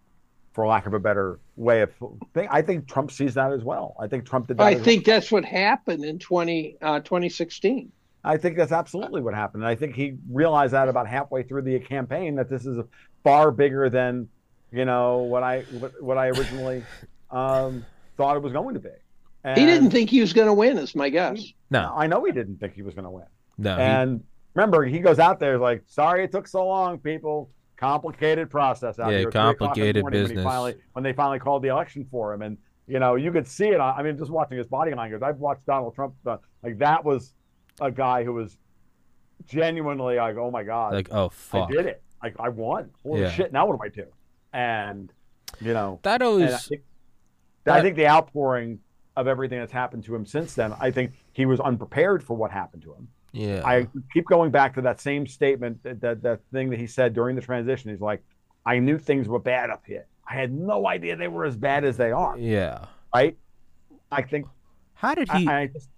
for lack of a better way of thing, I think Trump sees that as well. I think Trump did that. I as well. think that's what happened in 20, uh, 2016. I think that's absolutely what happened. And I think he realized that about halfway through the campaign that this is far bigger than, you know, what I what, what I originally um, thought it was going to be. And He didn't think he was going to win, is my guess. no, I know he didn't think he was going to win. no. he- And remember, he goes out there like, "Sorry, it took so long, people. Complicated process out Yeah, here. Three o'clock in the complicated morning When, business. he finally, when they finally called the election for him, and you know, you could see it. I I mean, just watching his body language. I've watched Donald Trump. Uh, like that was a guy who was genuinely like, "Oh my god, like, oh fuck. I did it! Like I won! Holy Yeah. shit! Now what do I do?" And you know, That and I think, that- I think the outpouring of everything that's happened to him since then, I think he was unprepared for what happened to him. yeah. I keep going back to that same statement, that, that that thing that he said during the transition. He's like, "I knew things were bad up here. I had no idea they were as bad as they are." yeah. Right? I think How did he I, I just,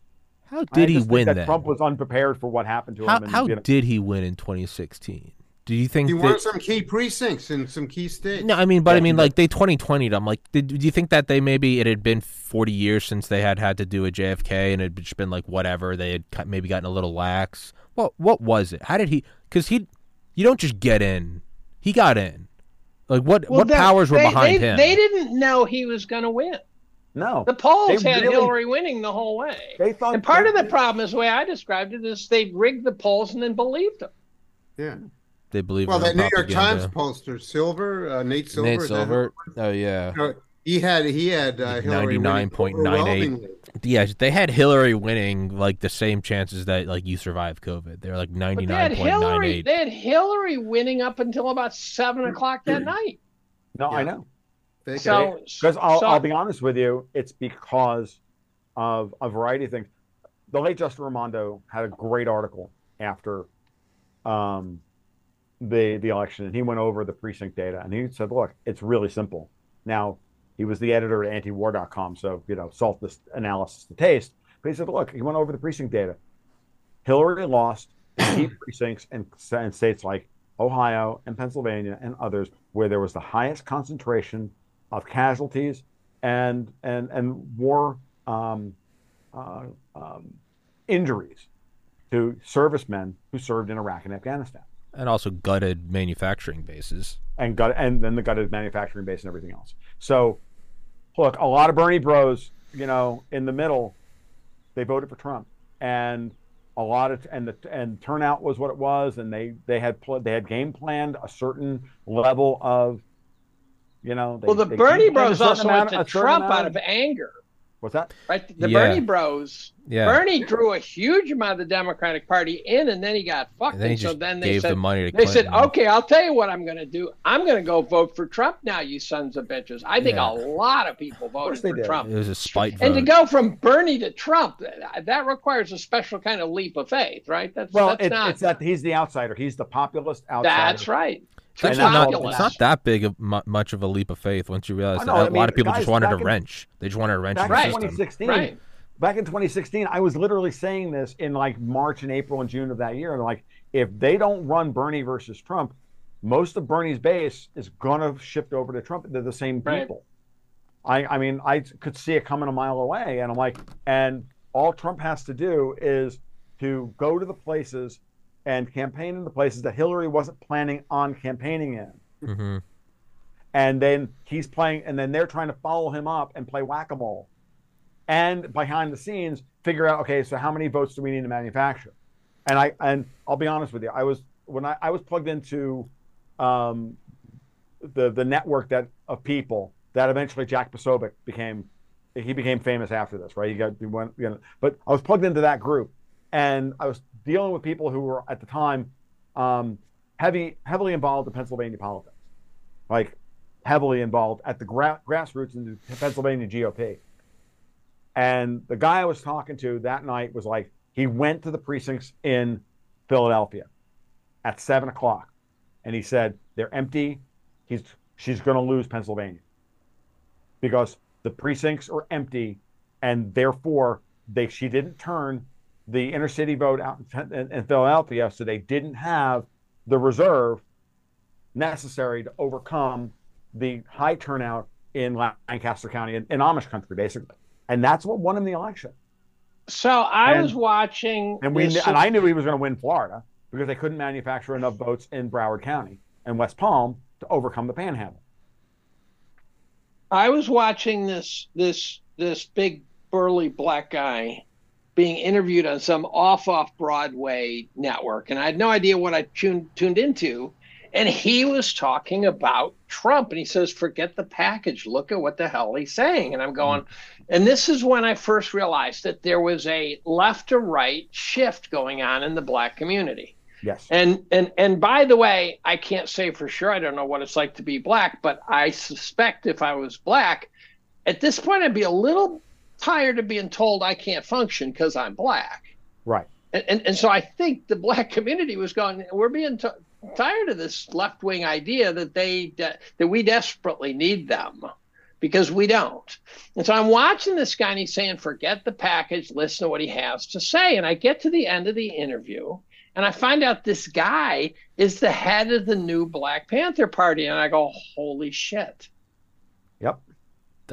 how did he win that? Trump was unprepared for what happened to how him. And, how you know, did he win in 2016? Do you think He that, won some key precincts in some key states. No, I mean, but I mean, he like they 2020'd. I'm like, did, do you think that they maybe it had been 40 years since they had had to do a JFK and it had just been like whatever they had cut- maybe gotten a little lax? What what was it? How did he? Because he, you don't just get in. He got in. Like what Well, what that- powers were they, behind they, him? They didn't know he was going to win. no, The polls had really- Hillary winning the whole way. they thought And part they- of the problem is the way I described it is they rigged the polls and then believed them. Yeah. They believe. Well, in that New York. Times poster, Silver, uh, Nate Silver. Nate is that Silver. Oh yeah. who- No, he had he had uh, Hillary winning 99.98. overwhelmingly. Yeah, they had Hillary winning like the same chances that like you survived COVID. They're like But they had 99.98. Hillary. They had Hillary winning up until about seven o'clock that night. no, I know. Fake So, Because I'll, so- I'll be honest with you, it's because of a variety of things. The late Justin Raimondo had a great article after um, the the election, and he went over the precinct data, and he said, "Look, it's really simple." Now, he was the editor at antiwar.com, so you know, salt this analysis to taste. But he said, "Look, he went over the precinct data. Hillary lost key precincts in, in states like Ohio and Pennsylvania and others where there was the highest concentration of casualties and and and war um, uh, um, injuries to servicemen who served in Iraq and Afghanistan, and also gutted manufacturing bases. and got and then the gutted manufacturing base and everything else. So, look, a lot of Bernie Bros, you know, in the middle, they voted for Trump, and a lot of and the and turnout was what it was, and they they had pl- they had game planned a certain level of, you know, they, well, the they Bernie game planned a Bros also went to Trump amount out of anger, what's that? right? The Yeah. Bernie Bros. Yeah. Bernie drew a huge amount of the Democratic Party in, and then he got fucked. And then he and so then they gave said, the money to they said, "Okay, I'll tell you what I'm going to do. I'm going to go vote for Trump now, you sons of bitches." I think Yeah. a lot of people course voted they for did. Trump. It was a spite And to go from Bernie to Trump, that, that requires a special kind of leap of faith, right? That's Well, that's it, not. it's that he's the outsider. He's the populist outsider. that's right. It's that's not, populist. it's not that big of mu- much of a leap of faith once you realize I that know, I a mean, lot of people guys, just wanted a in- wrench. They just wanted a wrench Back in the in Right. system. 2016, Right. back in 2016, I was literally saying this in like March and April and June of that year. And like, if they don't run Bernie versus Trump, most of Bernie's base is gonna shift over to Trump. They're the same Right. people. I, I mean, I could see it coming a mile away, and I'm like, and all Trump has to do is to go to the places and campaign in the places that Hillary wasn't planning on campaigning in. Mm-hmm. And then he's playing, and then they're trying to follow him up and play whack a mole. And behind the scenes, figure out, okay, so how many votes do we need to manufacture? And I and I'll be honest with you, I was when I, I was plugged into um, the the network that of people that eventually Jack Posobiec became he became famous after this, right? He got he went, you know, but I was plugged into that group, and I was dealing with people who were at the time um, heavy heavily involved in Pennsylvania politics, like heavily involved at the gra- grassroots in the Pennsylvania GOP. And the guy I was talking to that night was like, he went to the precincts in Philadelphia at seven o'clock, and he said they're empty. He's she's going to lose Pennsylvania because the precincts are empty, and therefore they she didn't turn the inner city vote out in, in, Philadelphia, so they didn't have the reserve necessary to overcome the high turnout in Lancaster County in, in Amish country, basically, and that's what won him the election. So I And- was watching, And we this- and I knew he was going to win Florida because they couldn't manufacture enough votes in Broward County and West Palm to overcome the Panhandle. I was watching this this this big burly black guy being interviewed on some off off Broadway network, and I had no idea what I tuned tuned into. And he was talking about Trump, and he says, "Forget the package. Look at what the hell he's saying." And I'm going, hmm. and this is when I first realized that there was a left to right shift going on in the black community. Yes. And and and by the way, I can't say for sure. I don't know what it's like to be black, but I suspect if I was black, at this point, I'd be a little tired of being told I can't function because I'm black. Right. And, and and so I think the black community was going. We're being t- tired of this left wing idea that they that we desperately need them because we don't. And so I'm watching this guy and he's saying, forget the package, listen to what he has to say. And I get to the end of the interview and I find out this guy is the head of the new Black Panther Party. And I go, holy shit. Yep.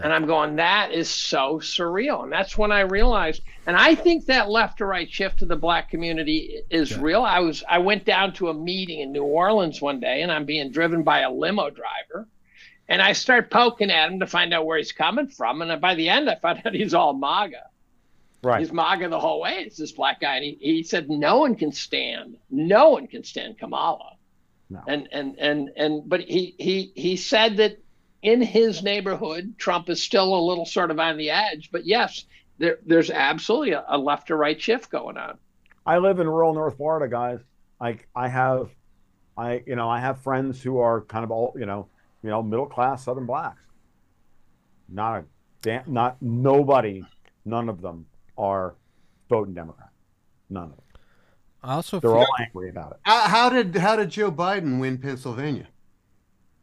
And I'm going, that is so surreal. And that's when I realized, and I think that left to right shift to the black community is real. I was I went down to a meeting in New Orleans one day and I'm being driven by a limo driver. And I start poking at him to find out where he's coming from. And by the end I found out he's all MAGA. Right. He's MAGA the whole way. It's this black guy. And he, he said no one can stand, no one can stand Kamala. No. And and and and but he he he said that in his neighborhood, Trump is still a little sort of on the edge. But yes, there, there's absolutely a, a left to right shift going on. I live in rural North Florida, guys. Like I have, I you know I have friends who are kind of all you know you know middle class Southern blacks. Not a damn, not nobody, none of them are voting Democrat. None of them. I also They're feel, all angry about it. How, how did how did Joe Biden win Pennsylvania?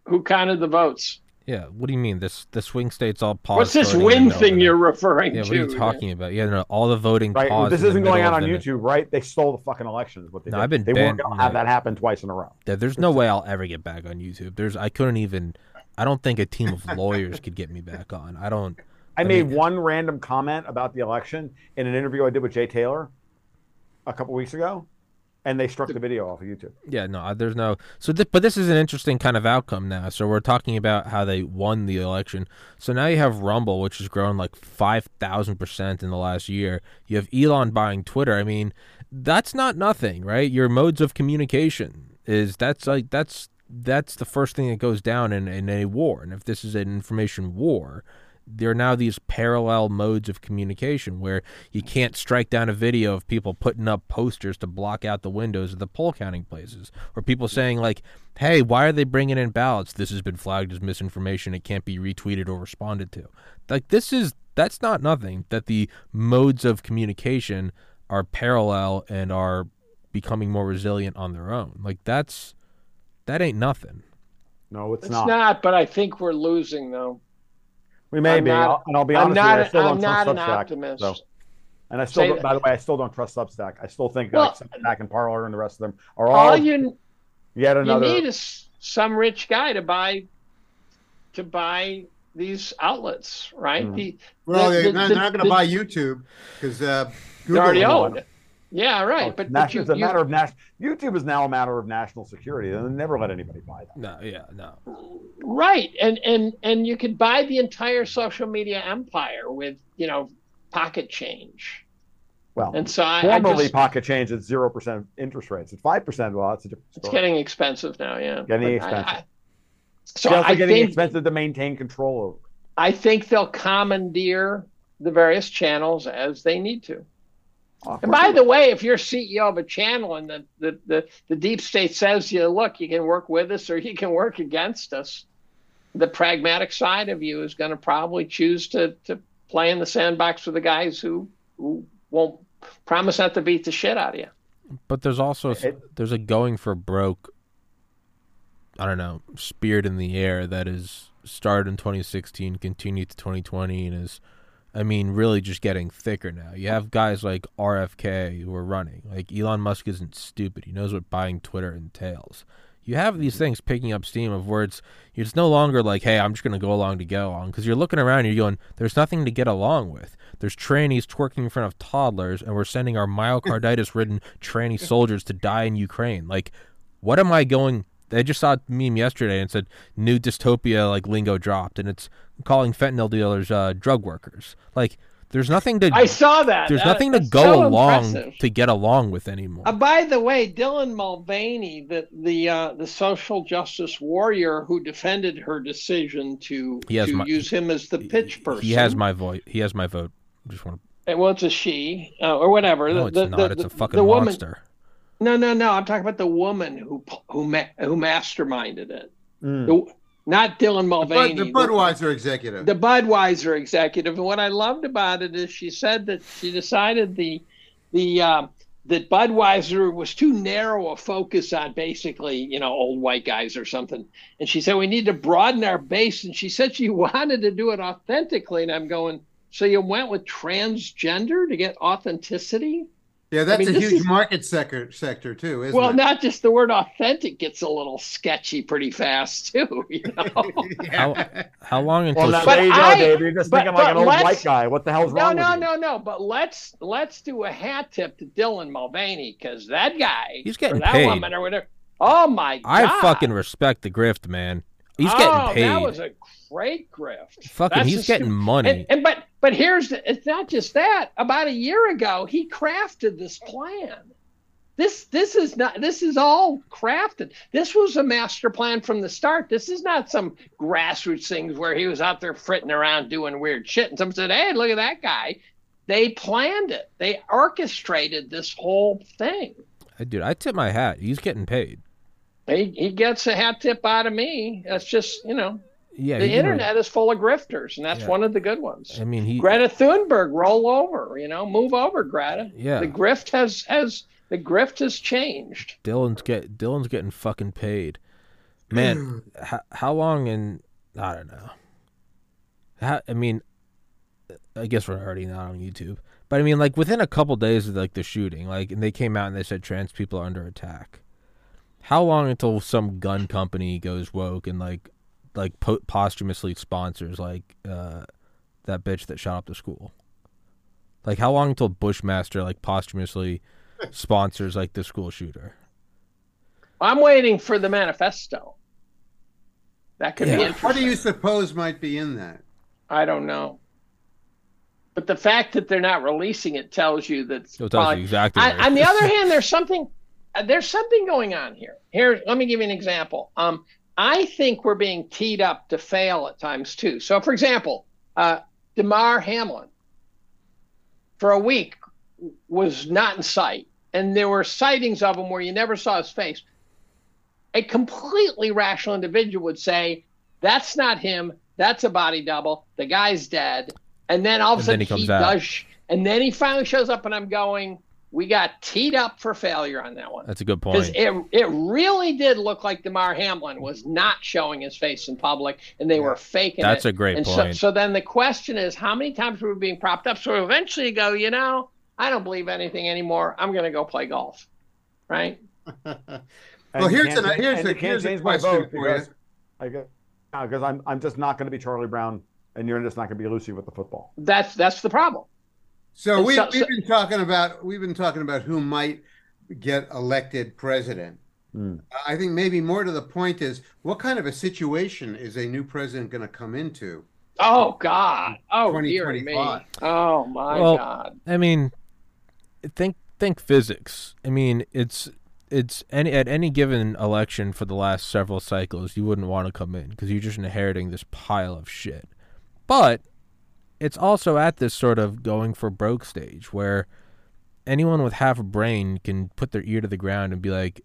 Who counted the votes? Yeah. What do you mean? This the swing states all paused. What's this win thing you're referring Yeah, to? what are you talking about? Yeah, no, all the voting Right. paused. This isn't going on on the- YouTube, right? They stole the fucking election. Is what they No, did. I've been they weren't gonna have that. that happen twice in a row. There- There's no way I'll ever get back on YouTube. There's I couldn't even. I don't think a team of lawyers could get me back on. I don't. I, I made mean- one random comment about the election in an interview I did with Jay Taylor a couple weeks ago, and they struck the video off of YouTube. Yeah, no, there's no. So, th- but this is an interesting kind of outcome now. So we're talking about how they won the election. So now you have Rumble, which has grown like five thousand percent in the last year. You have Elon buying Twitter. I mean, that's not nothing, right? Your modes of communication is that's like that's that's the first thing that goes down in, in a war. And if this is an information war, there are now these parallel modes of communication where you can't strike down a video of people putting up posters to block out the windows of the poll counting places, or people saying like, "Hey, why are they bringing in ballots? This has been flagged as misinformation. It can't be retweeted or responded to." Like this is that's not nothing. That the modes of communication are parallel and are becoming more resilient on their own. Like that's that ain't nothing. No, it's, not. It's not. not. but I think we're losing though. We may I'm be, not- and I'll be I'm honest not. with you, I still I'm don't not trust an Substack. optimist. So, and I still, Say don't, by the way, I still don't trust Substack. I still think Well- like Substack and Parler and the rest of them are all, All you yet you need is some rich guy to buy to buy these outlets, right? Mhm. The, Well, the- they, the- they're the- not going to buy YouTube because uh, They're already Google- owned. Yeah, right. Oh, but, nat- but you, it's a you- matter of national. YouTube is now a matter of national security. They'll never let anybody buy that. No, yeah, no. right, and and and you could buy the entire social media empire with you know pocket change. Well, And so I, I formerly just, pocket change at zero percent interest rates. At five percent, well, that's a different Story. it's getting expensive now. Yeah, Getting But expensive. I- so It's I getting think expensive to maintain control over. I think they'll commandeer the various channels as they need to. And by the way, if you're CEO of a channel and the, the, the, the deep state says you look, you can work with us or you can work against us, the pragmatic side of you is going to probably choose to, to play in the sandbox with the guys who, who won't promise not to beat the shit out of you. But there's also It- there's a going for broke. I don't know spirit in the air that is started in 2016, continued to 2020, and is, I mean, really just getting thicker now. You have guys like RFK who are running. Like Elon Musk isn't stupid. He knows what buying Twitter entails. You have these mm-hmm. things picking up steam of where it's it's no longer like, hey, I'm just going to go along to get along because you're looking around and you're going, there's nothing to get along with. There's trannies twerking in front of toddlers, and we're sending our myocarditis-ridden tranny soldiers to die in Ukraine. Like, what am I going? I just saw a meme yesterday and said new dystopia like lingo dropped, and it's calling fentanyl dealers uh, drug workers. Like, there's nothing to I saw that. there's That- nothing to go so along impressive. to get along with anymore. Uh, by the way, Dylan Mulvaney, the the uh, the social justice warrior who defended her decision to to my- use him as the pitch person. He has my vote. He has my vote. Just want to. Well, it's a she uh, or whatever. No, the, it's the- not. the- it's a the fucking woman, monster. No, no, no. I'm talking about the woman who who ma- who masterminded it. Mm. The, not Dylan The, Mulvaney. Bud, the Budweiser executive. the Budweiser executive. And what I loved about it is she said that she decided the the um, that Budweiser was too narrow a focus on basically you know old white guys or something. And she said we need to broaden our base. And she said she wanted to do it authentically. And I'm going. So you went with transgender to get authenticity? Yeah, that's mean, a huge is- market sector sector too, isn't well, it? Well, not just the word authentic gets a little sketchy pretty fast too. You know. How, how long until Well, now, But there you go, I- Dave. You're just but- thinking like an old white guy. What the hell's No, wrong no, with you? no, no. But let's let's do a hat tip to Dylan Mulvaney because that guy, He's getting or that paid. woman or whatever. Oh my god! I fucking respect the grift, man. He's oh, getting paid. That was a great grift. Fucking, That's he's getting stu- money. And, and but but here's the, it's not just that. About a year ago, he crafted this plan. This this is not this is all crafted. This was a master plan from the start. This is not some grassroots things where he was out there fritting around doing weird shit and someone said, "Hey, look at that guy." They planned it. They orchestrated this whole thing. Dude, I tip my hat. He's getting paid. He he gets a hat tip out of me. That's just you know Yeah, the he's gonna- internet is full of grifters, and that's Yeah. one of the good ones. I mean, he. Greta Thunberg, roll over. You know, move over, Greta. Yeah. The grift has has the grift has changed. Dylan's get Dylan's getting fucking paid. Man, how, how long in I don't know. How, I mean, I guess we're already not on YouTube, but I mean, like within a couple days of like the shooting, like, and they came out and they said trans people are under attack. How long until some gun company goes woke and like, like po- posthumously sponsors like uh, that bitch that shot up the school? Like, how long until Bushmaster like posthumously sponsors like the school shooter? I'm waiting for the manifesto. That could Yeah. be What do you suppose might be in that? I don't know. But the fact that they're not releasing it tells you that. It tells probably- you exactly. I, what it on the other hand, there's something uh, there's something going on here. Here, let me give you an example. Um, I think we're being teed up to fail at times too. So, for example, uh, Damar Hamlin for a week was not in sight, and there were sightings of him where you never saw his face. A completely rational individual would say, "That's not him. That's a body double. The guy's dead." And then all of a sudden he he, does, and then he finally shows up, and I'm going, "We got teed up for failure on that one." That's a good point. Because it, it really did look like Damar Hamlin was not showing his face in public, and they were faking it. That's it. a great and point. So, so then the question is, how many times were we being propped up? So eventually you go, you know, I don't believe anything anymore. I'm going to go play golf, right? Well, here's can't an- here's and a- here's a my question vote for you. I get because I'm I'm just not going to be Charlie Brown and you're just not going to be Lucy with the football. That's that's the problem. So we, so- we've so- been talking about we've been talking about who might get elected president. Mm. I think maybe more to the point is what kind of a situation is a new president going to come into? Oh God! Oh dear me! Oh my Well, God! I mean, think think physics. I mean, it's it's any at any given election for the last several cycles, you wouldn't want to come in because you're just inheriting this pile of shit. But it's also at this sort of going for broke stage where anyone with half a brain can put their ear to the ground and be like,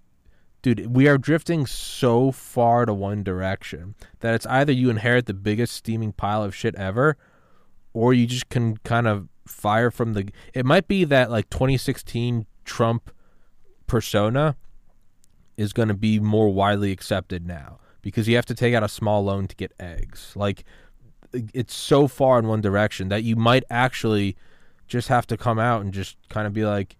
dude, we are drifting so far to one direction that it's either you inherit the biggest steaming pile of shit ever or you just can kind of fire from the it might be that like 2016 Trump persona is going to be more widely accepted now because you have to take out a small loan to get eggs. Like it's so far in one direction that you might actually just have to come out and just kind of be like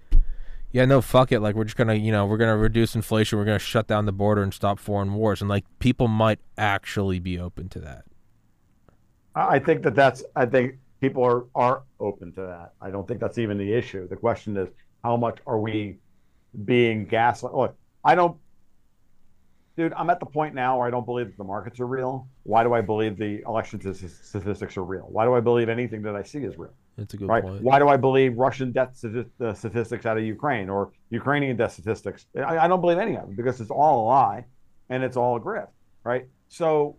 yeah no fuck it like we're just gonna you know we're gonna reduce inflation we're gonna shut down the border and stop foreign wars and like people might actually be open to that I I think that that's. I think people are are open to that. I don't think that's even the issue. The question is how much are we being gaslit? Look, I don't, dude. I'm at the point now where I don't believe that the markets are real. Why do I believe the election st- statistics are real? Why do I believe anything that I see is real? that's a good right? point Why do I believe Russian death uh, statistics out of Ukraine or Ukrainian death statistics? I, I don't believe any of them because it's all a lie and it's all a grift, right? So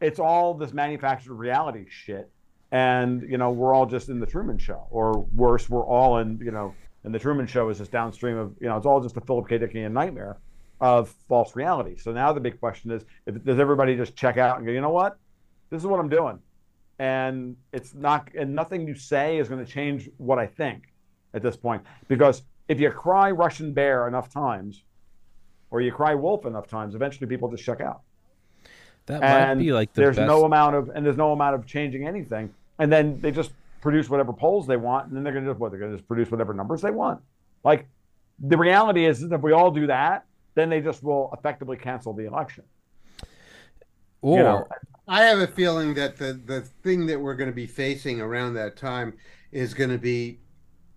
it's all this manufactured reality shit, and you know we're all just in the Truman Show, or worse, we're all in you know, and the Truman Show is just downstream of you know it's all just a Philip K. Dickian nightmare of false reality. So now the big question is, if, does everybody just check out and go, you know what, this is what I'm doing, and it's not, and nothing you say is going to change what I think at this point, because if you cry Russian bear enough times, or you cry wolf enough times, eventually people just check out. That might and be like the there's best no amount of and there's no amount of changing anything. And then they just produce whatever polls they want and then they're going to just what they're going to just produce whatever numbers they want. Like the reality is, is if we all do that then they just will effectively cancel the election. Or you know I have a feeling that the the thing that we're going to be facing around that time is going to be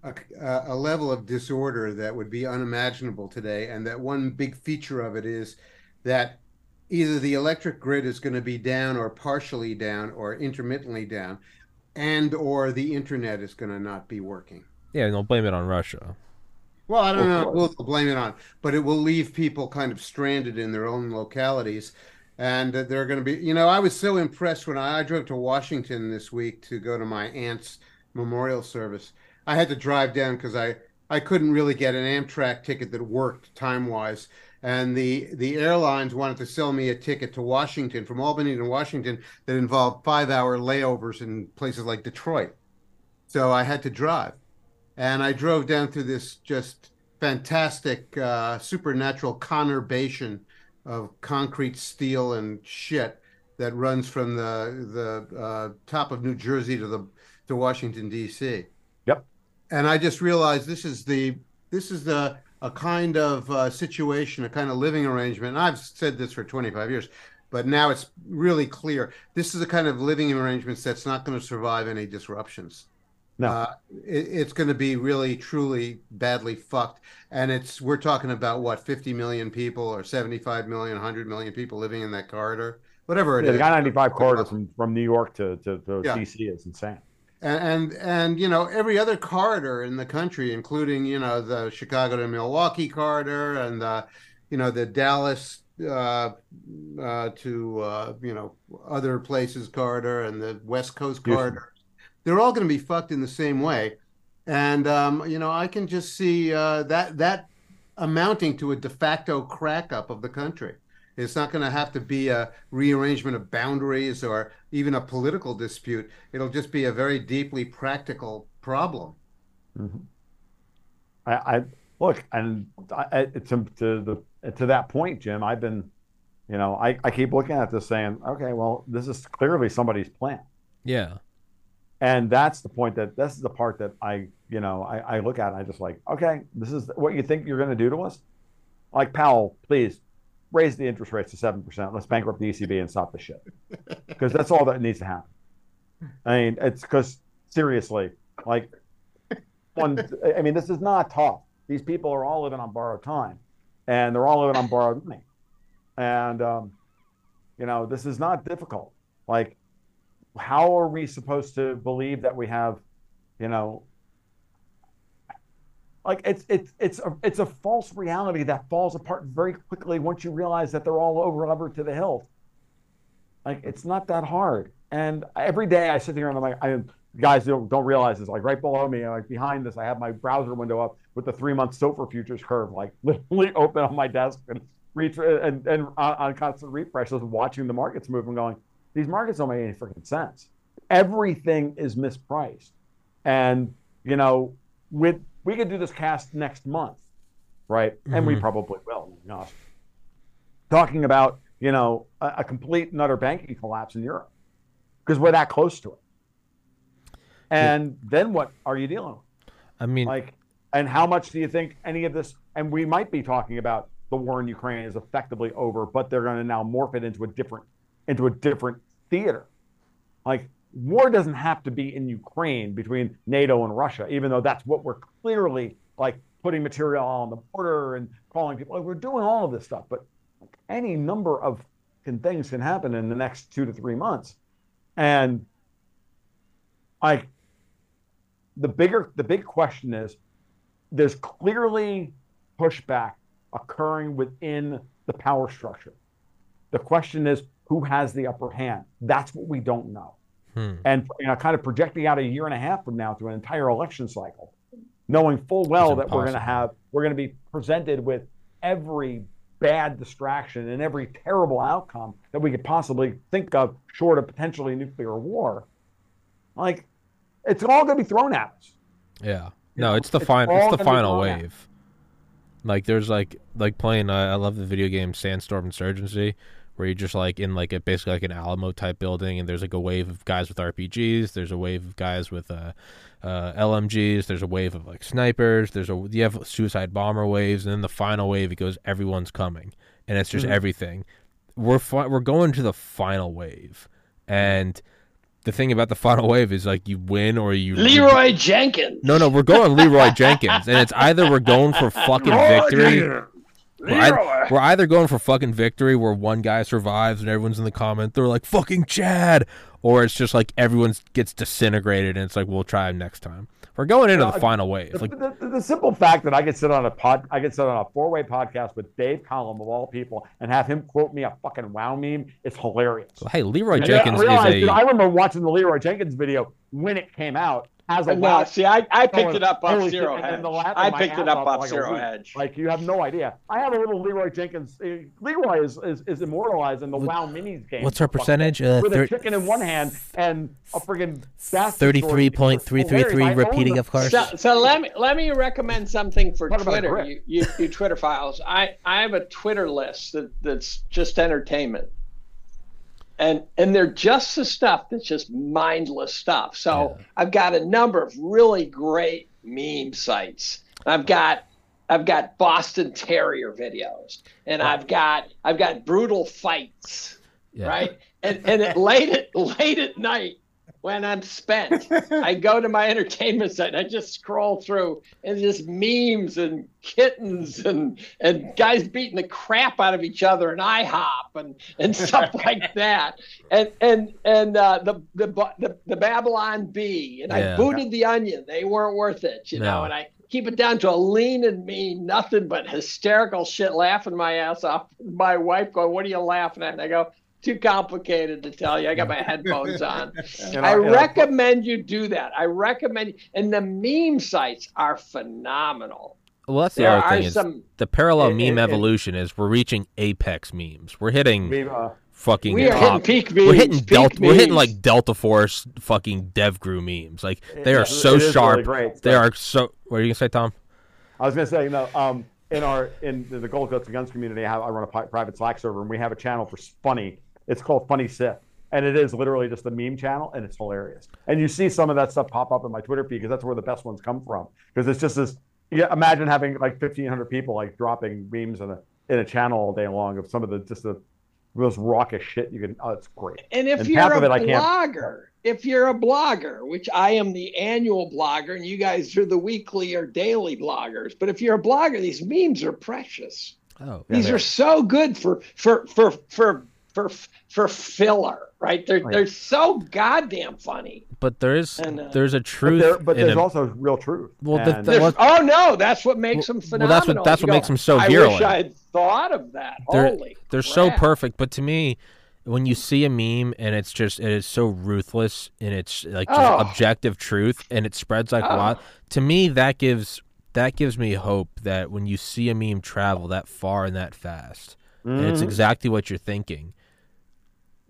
a, a level of disorder that would be unimaginable today, and that one big feature of it is that either the electric grid is going to be down or partially down or intermittently down, and or the internet is going to not be working. yeah and they'll blame it on Russia Well, I don't know who they'll blame it on, but it will leave people kind of stranded in their own localities. And they're going to be, you know, I was so impressed when I, I drove to Washington this week to go to my aunt's memorial service. I had to drive down because I, I couldn't really get an Amtrak ticket that worked time wise. And the, the airlines wanted to sell me a ticket to Washington from Albany to Washington that involved five hour layovers in places like Detroit. So I had to drive and I drove down through this just fantastic uh, supernatural conurbation of concrete, steel, and shit that runs from the the uh, top of New Jersey to the to Washington D.C. Yep. And I just realized this is the this is the a kind of uh, situation, a kind of living arrangement. And I've said this for 25 years, but now it's really clear. This is a kind of living arrangements that's not going to survive any disruptions. No. Uh, it, it's going to be really, truly badly fucked. And it's we're talking about what 50 million people or 75 million, 100 million people living in that corridor, whatever it yeah, is. the guy 95 corridor from, from New York to, to, to Yeah. DC is insane. and, and and you know every other corridor in the country, including you know the Chicago to Milwaukee corridor and the you know the Dallas uh, uh, to uh, you know other places corridor and the West Coast Houston. corridor, they're all going to be fucked in the same way. And um, you know I can just see uh, that that amounting to a de facto crack up of the country. It's not going to have to be a rearrangement of boundaries or even a political dispute. It'll just be a very deeply practical problem. I, I look and I, I- to to the to that point, Jim. I've been, you know, I, I keep looking at this saying, okay, well, this is clearly somebody's plan. yeah And that's the point that this is the part that I, you know, I, I look at and I just like, okay, this is what you think you're going to do to us. Like Powell, please raise the interest rates to seven percent. Let's bankrupt the ECB and stop the shit, because that's all that needs to happen. I mean, it's because seriously, like, one. I mean, this is not tough. These people are all living on borrowed time, and they're all living on borrowed money, and um, you know, this is not difficult. Like, how are we supposed to believe that we have, you know, like it's it's it's a it's a false reality that falls apart very quickly once you realize that they're all over levered to the hilt. Like it's not that hard. And every day I sit here and I'm like, I guys don't don't realize this. Like right below me, like behind this, I have my browser window up with the three month SOFR futures curve, like literally open on my desk and reach and and on, on constant refresh, just watching the markets move and going, these markets don't make any freaking sense. Everything is mispriced, and you know, with we could do this cast next month, right? Mm-hmm. And we mm-hmm. probably will. Gosh. Talking about you know a, a complete and utter banking collapse in Europe because we're that close to it. And yeah. then what are you dealing with? I mean, like, and how much do you think any of this? And we might be talking about the war in Ukraine is effectively over, but they're going to now morph it into a different into a different theater. Like war doesn't have to be in Ukraine between NATO and Russia, even though that's what we're clearly like putting material on the border and calling people. Like, we're doing all of this stuff, but like, any number of things can happen in the next two to three months, and like the bigger the big question is, there's clearly pushback occurring within the power structure. The question is, who has the upper hand? That's what we don't know. Hmm. And you know, kind of projecting out a year and a half from now to an entire election cycle, knowing full well that we're going to have, we're going to be presented with every bad distraction and every terrible outcome that we could possibly think of, short of potentially nuclear war. Like, it's all going to be thrown at us. Yeah. No, it's the final. It's the final wave. Like, there's like like playing. Uh, I love the video game Sandstorm Insurgency, where you're just like in like a basically like an Alamo type building, and there's like a wave of guys with RPGs. There's a wave of guys with uh, uh, LMGs. There's a wave of like snipers. There's a you have suicide bomber waves, and then the final wave it goes everyone's coming, and it's just mm-hmm. everything. We're fi- we're going to the final wave, and the thing about the final wave is like you win or you Leeroy Jenkins. No, no, we're going Leeroy Jenkins, and it's either we're going for fucking victory we're, we're, either going for fucking victory where one guy survives and everyone's in the comment they're like fucking Chad, or it's just like everyone gets disintegrated and it's like we'll try next time. We're going into the final wave. The, like the, the, the, simple fact that I could sit on a pod, I could sit on a four way podcast with Dave Collum of all people and have him quote me a fucking wow meme. It's hilarious. hey, Leeroy Jenkins I realized, is a. Dude, I remember watching the Leeroy Jenkins video when it came out has a no, lot. See, I, I picked it up off zero hedge. I picked it up off like zero hedge. Like you have no idea. I have a little Leeroy Jenkins. Uh, Leeroy is, is, is immortalized in the Wow Minis game. What's her percentage? Uh, with thir- a chicken in one hand and a friggin' thirty-three point three three three repeating, of course. So, so, let me let me recommend something for what Twitter. You, you, you Twitter files. I I have a Twitter list that that's just entertainment and and they're just the stuff that's just mindless stuff. So yeah. I've got a number of really great meme sites. I've got I've got Boston Terrier videos, and wow. I've got I've got brutal fights, yeah. right? And and at late at late at night, when I'm spent. I go to my entertainment site and I just scroll through and just memes and kittens and and guys beating the crap out of each other and IHOP and and stuff like that. And and and uh, the, the the the Babylon Bee and yeah. I booted the Onion. They weren't worth it, you no. know. And I keep it down to a lean and mean, nothing but hysterical shit, laughing my ass off. My wife going, "What are you laughing at?" And I go too complicated to tell you. I got my headphones on. I recommend you do that. I recommend, and the meme sites are phenomenal. Well, that's the there other thing is some, the parallel it, meme it, evolution it, is we're reaching apex memes. We're hitting meme, uh, fucking we are top. hitting peak memes. We're hitting delta. Memes. We're hitting like Delta Force fucking DevGru memes. Like they are so sharp. Really they are so. What are you gonna say, Tom? I was gonna say you know. Um, in our in the Gold Goats and Guns community, I, have, I run a private Slack server, and we have a channel for funny it's called Funny Sith. And it is literally just a meme channel, and it's hilarious. And you see some of that stuff pop up in my Twitter feed because that's where the best ones come from. Because it's just this. Yeah, imagine having like fifteen hundred people like dropping memes in a in a channel all day long of some of the just the most raucous shit you can. Oh, it's great. And if And you're a it blogger, if you're a blogger, which I am the annual blogger, and you guys are the weekly or daily bloggers, but if you're a blogger, these memes are precious. Oh, Yeah, These they are are. so good for for for for for for filler, right? They're Right. they're so goddamn funny. but there is And, uh, there's a But, truth. there, but there's a- also real truth. Well, the- the- There's- Well- oh no, that's what makes them well, phenomenal. that's what- that's You what makes them so I virulent. wish I had thought of that. they're Holy, they're so perfect. But to me, when you see a meme and it's just it is so ruthless and it's like just Oh. objective truth and it spreads like Oh. wild. To me, that gives that gives me hope that when you see a meme travel that far and that fast, and it's Mhm. exactly what you're thinking.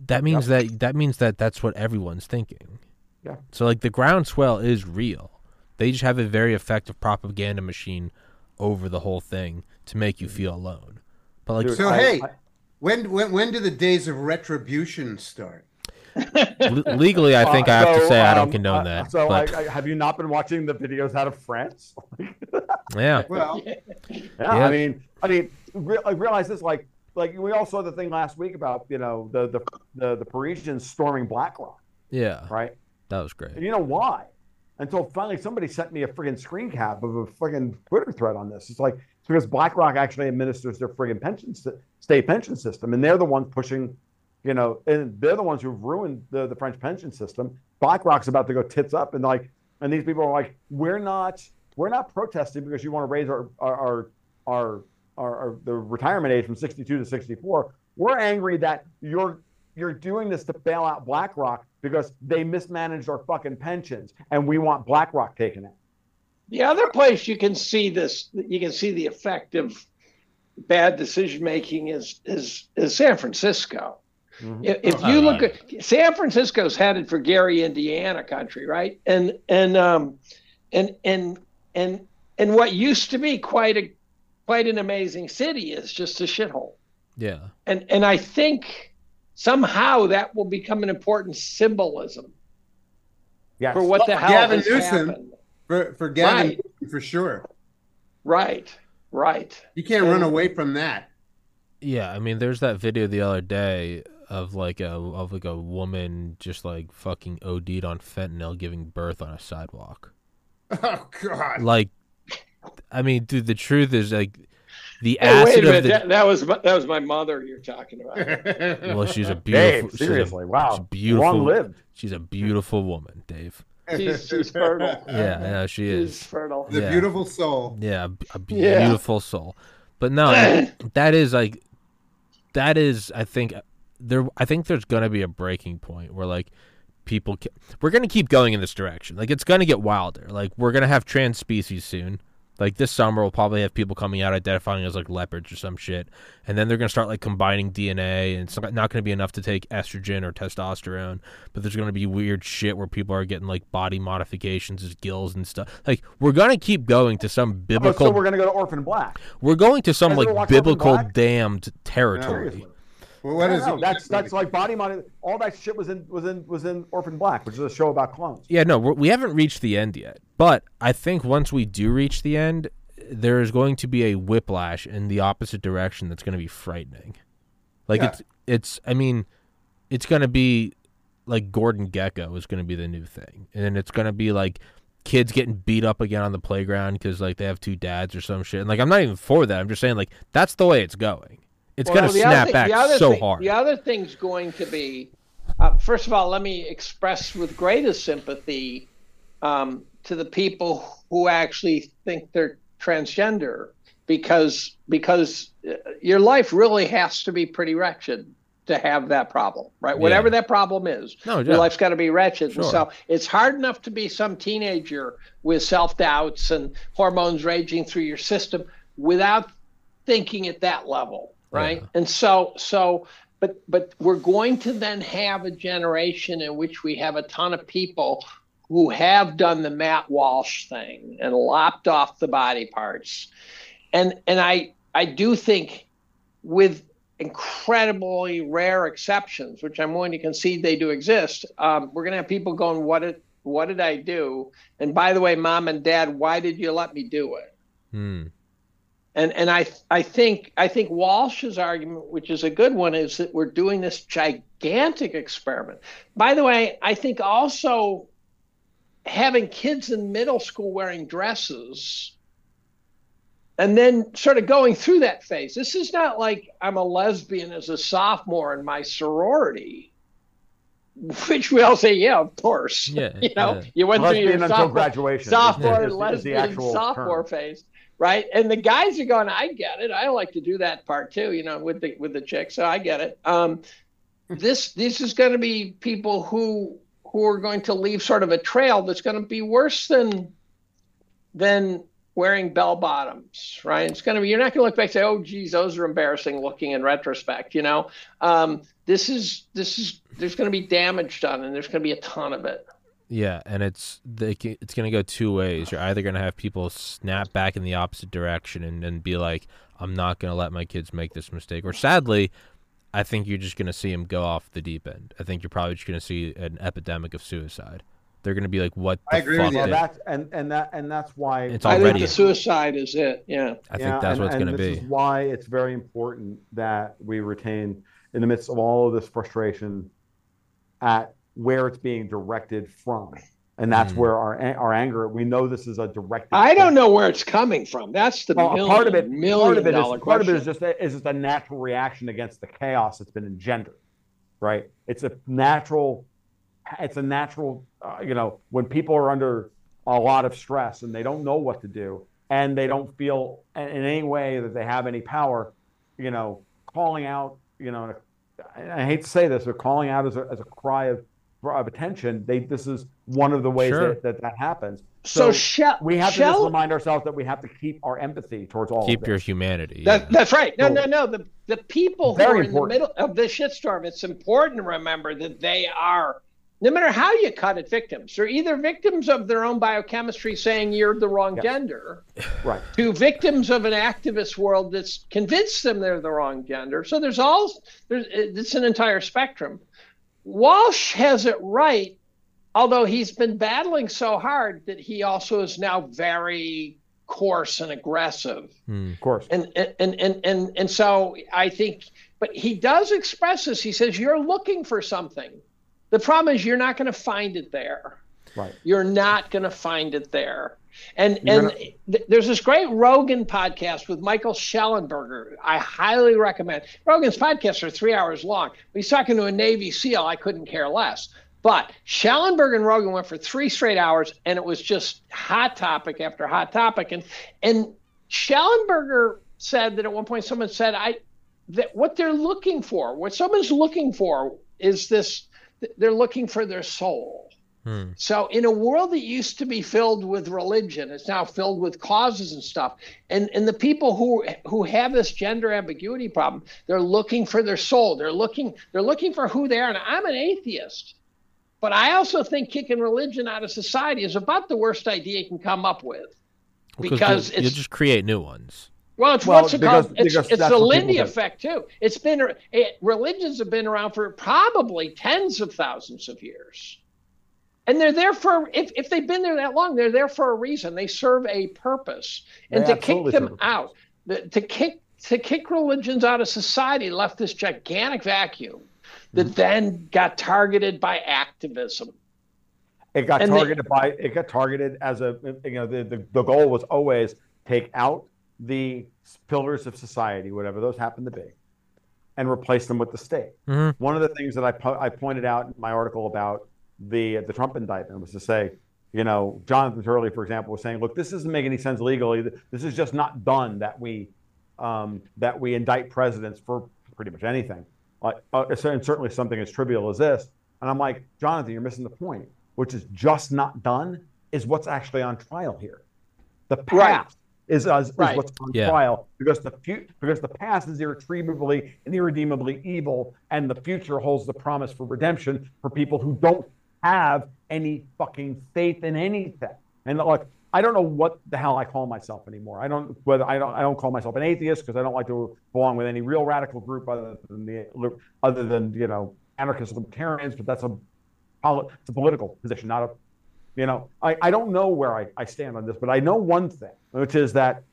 That means that that means that that's what everyone's thinking. Yeah. So like the groundswell is real. They just have a very effective propaganda machine over the whole thing to make you feel alone. But like Dude, So I- hey, I- when when when do the days of retribution start? Le- legally, I think Uh, I have to so, say I don't um, condone uh, that. So, but, I, I, have you not been watching the videos out of France? yeah, Well, Yeah, Yeah. I mean, I mean, re- I realize this. Like, like we all saw the thing last week about you know the the the, the Parisians storming BlackRock, yeah, right? that was great. And you know why? Until finally somebody sent me a friggin' screen cap of a friggin' Twitter thread on this. It's like it's because BlackRock actually administers their friggin' pension state pension system, and they're the ones pushing, you know, and they're the ones who've ruined the, the French pension system. BlackRock's about to go tits up, and like, and these people are like, we're not, we're not protesting because you want to raise our our our our, our, our the retirement age from 62 to 64. We're angry that you're you're doing this to bail out BlackRock because they mismanaged our fucking pensions, and we want BlackRock taken out. The other place you can see this, you can see the effect of bad decision making is is is San Francisco. Mhm. If, you look at San Francisco's headed for Gary, Indiana country, right? And and um and and and and what used to be quite a quite an amazing city is just a shithole. Yeah, And and I think somehow that will become an important symbolism Yes. for what the Well, hell Gavin has Newsom- happened. for for Gavin, Right. for sure, Right, right. you can't run away from that. yeah. I mean, there's that video the other day of like a of like a woman just like fucking OD'd on fentanyl giving birth on a sidewalk. Oh God! Like, I mean, dude, the truth is like the Hey, wait acid a minute. of the. that, that was my, that was my mother you're talking about. well, she's a beautiful. Dave, she's a- seriously, she's wow, beautiful. long lived. She's a beautiful woman, Dave. She's, she's fertile. Yeah, yeah, she She's is. fertile. the Yeah. beautiful soul. Yeah, a, a Yeah. beautiful soul. But no, that is like that is I think there I think there's going to be a breaking point where like people ca- we're going to keep going in this direction. Like it's going to get wilder. Like we're going to have trans species soon. Like this summer we'll probably have people coming out identifying as like leopards or some shit. And then they're going to start like combining DNA and it's not going to be enough to take estrogen or testosterone, but there's going to be weird shit where people are getting like body modifications as gills and stuff. Like we're going to keep going to some Oh, biblical so we're gonna go to Orphan Black. we're going to some like biblical damned territory. Well, what No, is it? That's that's like body mod. All that shit was in was in was in Orphan Black, which is a show about clones. Yeah, no, we're, we haven't reached the end yet. But I think once we do reach the end, there is going to be a whiplash in the opposite direction that's going to be frightening. Like Yeah. it's it's I mean, it's going to be like Gordon Gekko is going to be the new thing, and then it's going to be like kids getting beat up again on the playground because like they have two dads or some shit. And like I'm not even for that. I'm just saying like that's the way it's going. It's Well, going to snap thing- back so thing- hard. The other thing's going to be, uh, first of all, let me express with greatest sympathy um, to the people who actually think they're transgender, because because uh, your life really has to be pretty wretched to have that problem, right? Whatever that problem is, No, your life's got to be wretched. Sure. so it's hard enough to be some teenager with self doubts and hormones raging through your system without thinking at that level right Yeah. and so so but but we're going to then have a generation in which we have a ton of people who have done the matt walsh thing and lopped off the body parts and and i i do think with incredibly rare exceptions which i'm willing to concede they do exist um, we're going to have people going what did what did i do and by the way mom and dad why did you let me do it Hmm. And and I I think I think Walsh's argument, which is a good one, is that we're doing this gigantic experiment. By the way, I think also having kids in middle school wearing dresses and then sort of going through that phase. This is not like I'm a lesbian as a sophomore in my sorority, which we all say, yeah, of course. Yeah, you know, yeah. you went Lesbian through your until sophomore, graduation. sophomore is- is- is the lesbian actual sophomore term. phase, right? And the guys are going, I get it. I like to do that part too, you know, with the with the chicks. So I get it. Um, this this is going to be people who who are going to leave sort of a trail that's going to be worse than than wearing bell bottoms, right? It's going to be you're not going to look back and say, oh, geez, those are embarrassing looking in retrospect. You know, um, this is this is there's going to be damage done, and there's going to be a ton of it. Yeah, and it's they, it's going to go two ways. You're either going to have people snap back in the opposite direction and, and be like, "I'm not going to let my kids make this mistake," or sadly, I think you're just going to see them go off the deep end. I think you're probably just going to see an epidemic of suicide. They're going to be like, "What the I agree fuck?" with you. Well, did-" that's and and that and that's why It's I think the suicide is it. Yeah. I think that's and- what it's going to this be. is why it's very important that we retain, in the midst of all of this frustration, at where it's being directed from, and that's Mm. where our our anger. We know this is a direct. I don't know where it's coming from. That's the Well, million, part of it, million part of it dollar part of it is just a, is just a natural reaction against the chaos that's been engendered, right? It's a natural, it's a natural, uh, you know, when people are under a lot of stress and they don't know what to do and they don't feel in in any way that they have any power, you know, calling out, you know, I hate to say this, but calling out as a, as a cry of of attention, they this is one of the ways Sure. that, that that happens. so Shell, we have to just remind ourselves that we have to keep our empathy towards all Keep of your humanity. That, yeah. that's right. No, So- no, no. The the people who Very are important. in the middle of the shitstorm, it's important to remember that they are, no matter how you cut it, victims. They're either victims of their own biochemistry saying you're the wrong Yeah. gender, Right. to victims of an activist world that's convinced them they're the wrong gender. So there's all there's it's an entire spectrum. Walsh has it right, although he's been battling so hard that he also is now very coarse and aggressive Hmm. Of course. and and and and and so I think, but he does express this. He says you're looking for something. The problem is you're not going to find it there. Right. You're not going to find it there. And You're and th- there's this great Rogan podcast with Michael Shellenberger. I highly recommend. Rogan's podcasts are three hours long. He's talking to a Navy SEAL. I couldn't care less. But Shellenberger and Rogan went for three straight hours, and it was just hot topic after hot topic. And and Shellenberger said that at one point someone said, "I that what they're looking for, what someone's looking for, is this. They're looking for their soul." Hmm. So, in a world that used to be filled with religion, it's now filled with causes and stuff. And and the people who who have this gender ambiguity problem, they're looking for their soul. They're looking they're looking for who they are. And I'm an atheist, but I also think kicking religion out of society is about the worst idea you can come up with. Because you, you it's just create new ones. well, it's Well, what's it because- called? It's, because it's that's the Lindy effect too. It's been it, religions have been around for probably tens of thousands of years, and they're there for if if they've been there that long, they're there for a reason. They serve a purpose, and They to kick them serve out, the, to kick to kick religions out of society left this gigantic vacuum that Mm-hmm. then got targeted by activism. It got And they- targeted by it got targeted as a you know the, the the goal was always take out the pillars of society, whatever those happen to be, and replace them with the state. Mhm. One of the things that I po- I pointed out in my article about the the Trump indictment was to say, you know, Jonathan Turley, for example, was saying, look, this doesn't make any sense legally. This is just not done that we um, that we indict presidents for pretty much anything, uh, uh, and certainly something as trivial as this. And I'm like, Jonathan, you're missing the point. Which is just not done is what's actually on trial here. The past Right. is, is, is Right. what's on Yeah. trial because the fu- because the past is irretrievably and irredeemably evil, and the future holds the promise for redemption for people who don't have any fucking faith in anything. And look, I don't know what the hell I call myself anymore. I don't whether I don't I don't call myself an atheist because I don't like to belong with any real radical group other than the other than you know anarchist libertarians. But that's a it's a political position, not a you know I, I don't know where I, I stand on this, but I know one thing, which is that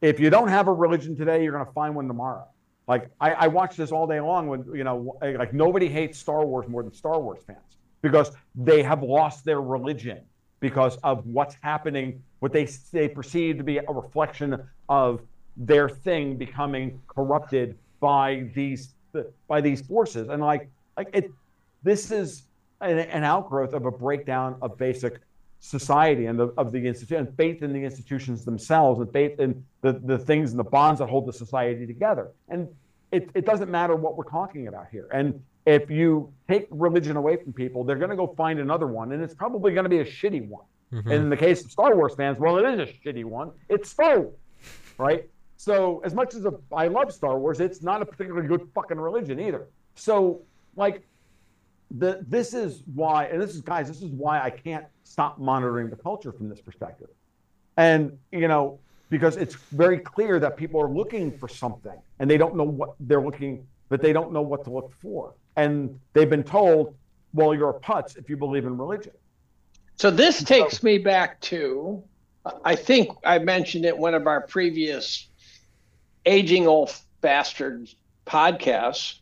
if you don't have a religion today, you're going to find one tomorrow. Like I, I watch this all day long when you know, like nobody hates Star Wars more than Star Wars fans because they have lost their religion because of what's happening, what they they perceive to be a reflection of their thing becoming corrupted by these by these forces, and like like it, this is an, an outgrowth of a breakdown of basic society and the, of the institution, and faith in the institutions themselves, and faith in the, the things and the bonds that hold the society together. And it, it doesn't matter what we're talking about here. And if you take religion away from people, they're going to go find another one, and it's probably going to be a shitty one. Mm-hmm. And in the case of Star Wars fans, well, it is a shitty one. It's Star Wars, right? So as much as a, I love Star Wars, it's not a particularly good fucking religion either. So like the this is why, and this is guys, this is why I can't stop monitoring the culture from this perspective. And you know, because it's very clear that people are looking for something and they don't know what they're looking, but they don't know what to look for. And they've been told, well, you're a putz if you believe in religion. So this takes me back to, I think I mentioned it one of our previous aging old bastards podcasts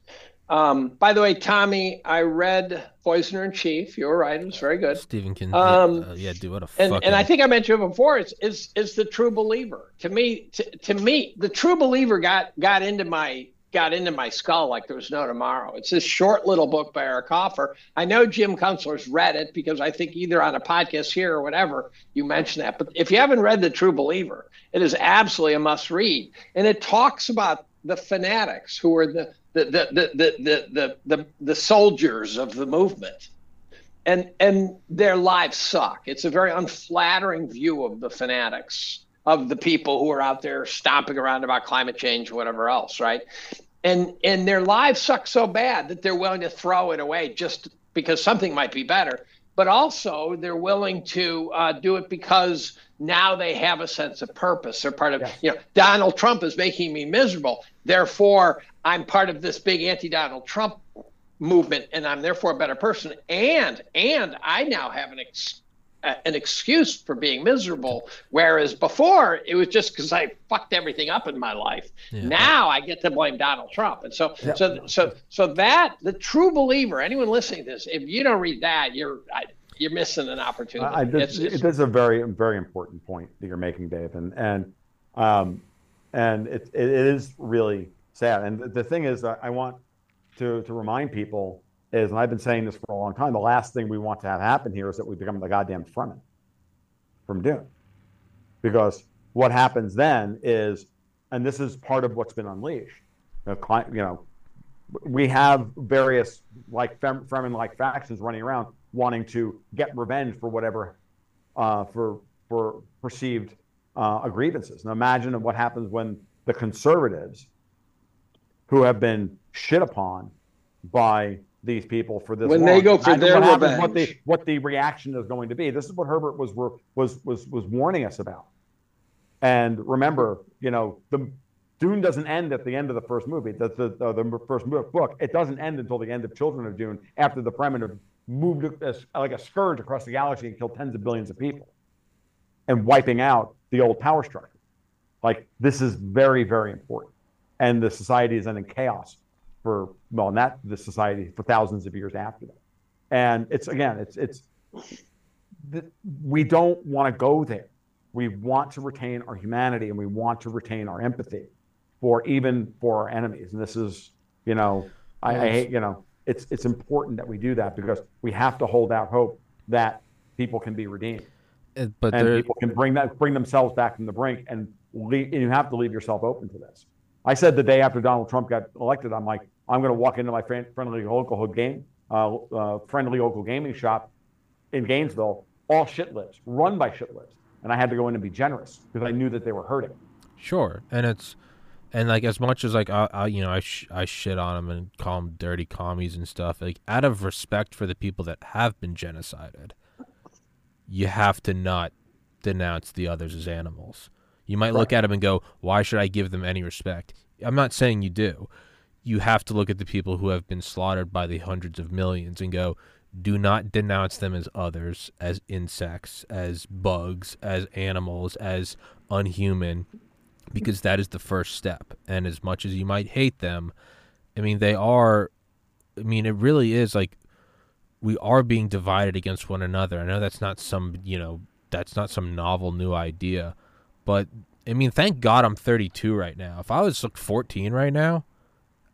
um, by the way, Tommy, I read Poisoner in Chief. You were right; it was very good. Stephen King. Um, uh, yeah, do what a and, fucking... and I think I mentioned it before. It's is is the true believer. To me, to, to me, the true believer got got into my got into my skull like there was no tomorrow. It's this short little book by Eric Hoffer. I know Jim Kunstler's read it because I think either on a podcast here or whatever you mentioned that. But if you haven't read The True Believer, it is absolutely a must read, and it talks about the fanatics who are the the the the the the, the, the soldiers of the movement and and their lives suck it's a very unflattering view of the fanatics of the people who are out there stomping around about climate change or whatever else right and and their lives suck so bad that they're willing to throw it away just because something might be better but also they're willing to uh, do it because now they have a sense of purpose. They're part of, you know, Donald Trump is making me miserable. Therefore, I'm part of this big anti-Donald Trump movement, and I'm therefore a better person. And and I now have an ex- an excuse for being miserable, whereas before it was just because I fucked everything up in my life. Yeah. Now I get to blame Donald Trump, and so yeah. so so so that the true believer, anyone listening to this, if you don't read that, you're I, you're missing an opportunity. I, this, it's, it's, a very very important point that you're making, Dave, and and um, and it, it is really sad. And the, the thing is, I want to to remind people is, and I've been saying this for a long time, the last thing we want to have happen here is that we become the goddamn Fremen from Dune, because what happens then is, and this is part of what's been unleashed. You know, you know we have various like Fremen-like factions running around wanting to get revenge for whatever uh, for for perceived uh, grievances. Now imagine what happens when the conservatives, who have been shit upon by these people for this, when long, they go for their what revenge, what the what the reaction is going to be. This is what Herbert was was was was warning us about. And remember, you know, the Dune doesn't end at the end of the first movie. That's the, the, the first book. It doesn't end until the end of Children of Dune, after the Fremen have moved like a scourge across the galaxy and killed tens of billions of people, and wiping out the old power structure. Like this is very, very important, and the society is then in chaos for well, not the society for thousands of years after that. And it's again, it's it's we don't want to go there. We want to retain our humanity and we want to retain our empathy for even for our enemies. And this is, you know, I, I hate, you know, it's it's important that we do that because we have to hold out hope that people can be redeemed. Uh, but and people can bring that bring themselves back from the brink and, leave, and you have to leave yourself open to this. I said the day after Donald Trump got elected, I'm like, I'm going to walk into my friendly local game, uh, uh, friendly local gaming shop in Gainesville, all shit run by shit and I had to go in and be generous because I knew that they were hurting. Sure, and it's and like as much as like I, I you know I sh- I shit on them and call them dirty commies and stuff like out of respect for the people that have been genocided you have to not denounce the others as animals. You might right. look at them and go why should I give them any respect? I'm not saying you do you have to look at the people who have been slaughtered by the hundreds of millions and go do not denounce them as others as insects as bugs as animals as unhuman because that is the first step. And as much as you might hate them, I mean, they are. I mean, it really is like we are being divided against one another. I know that's not some, you know, that's not some novel new idea, but I mean, thank God I'm 32 right now. If I was like 14 right now,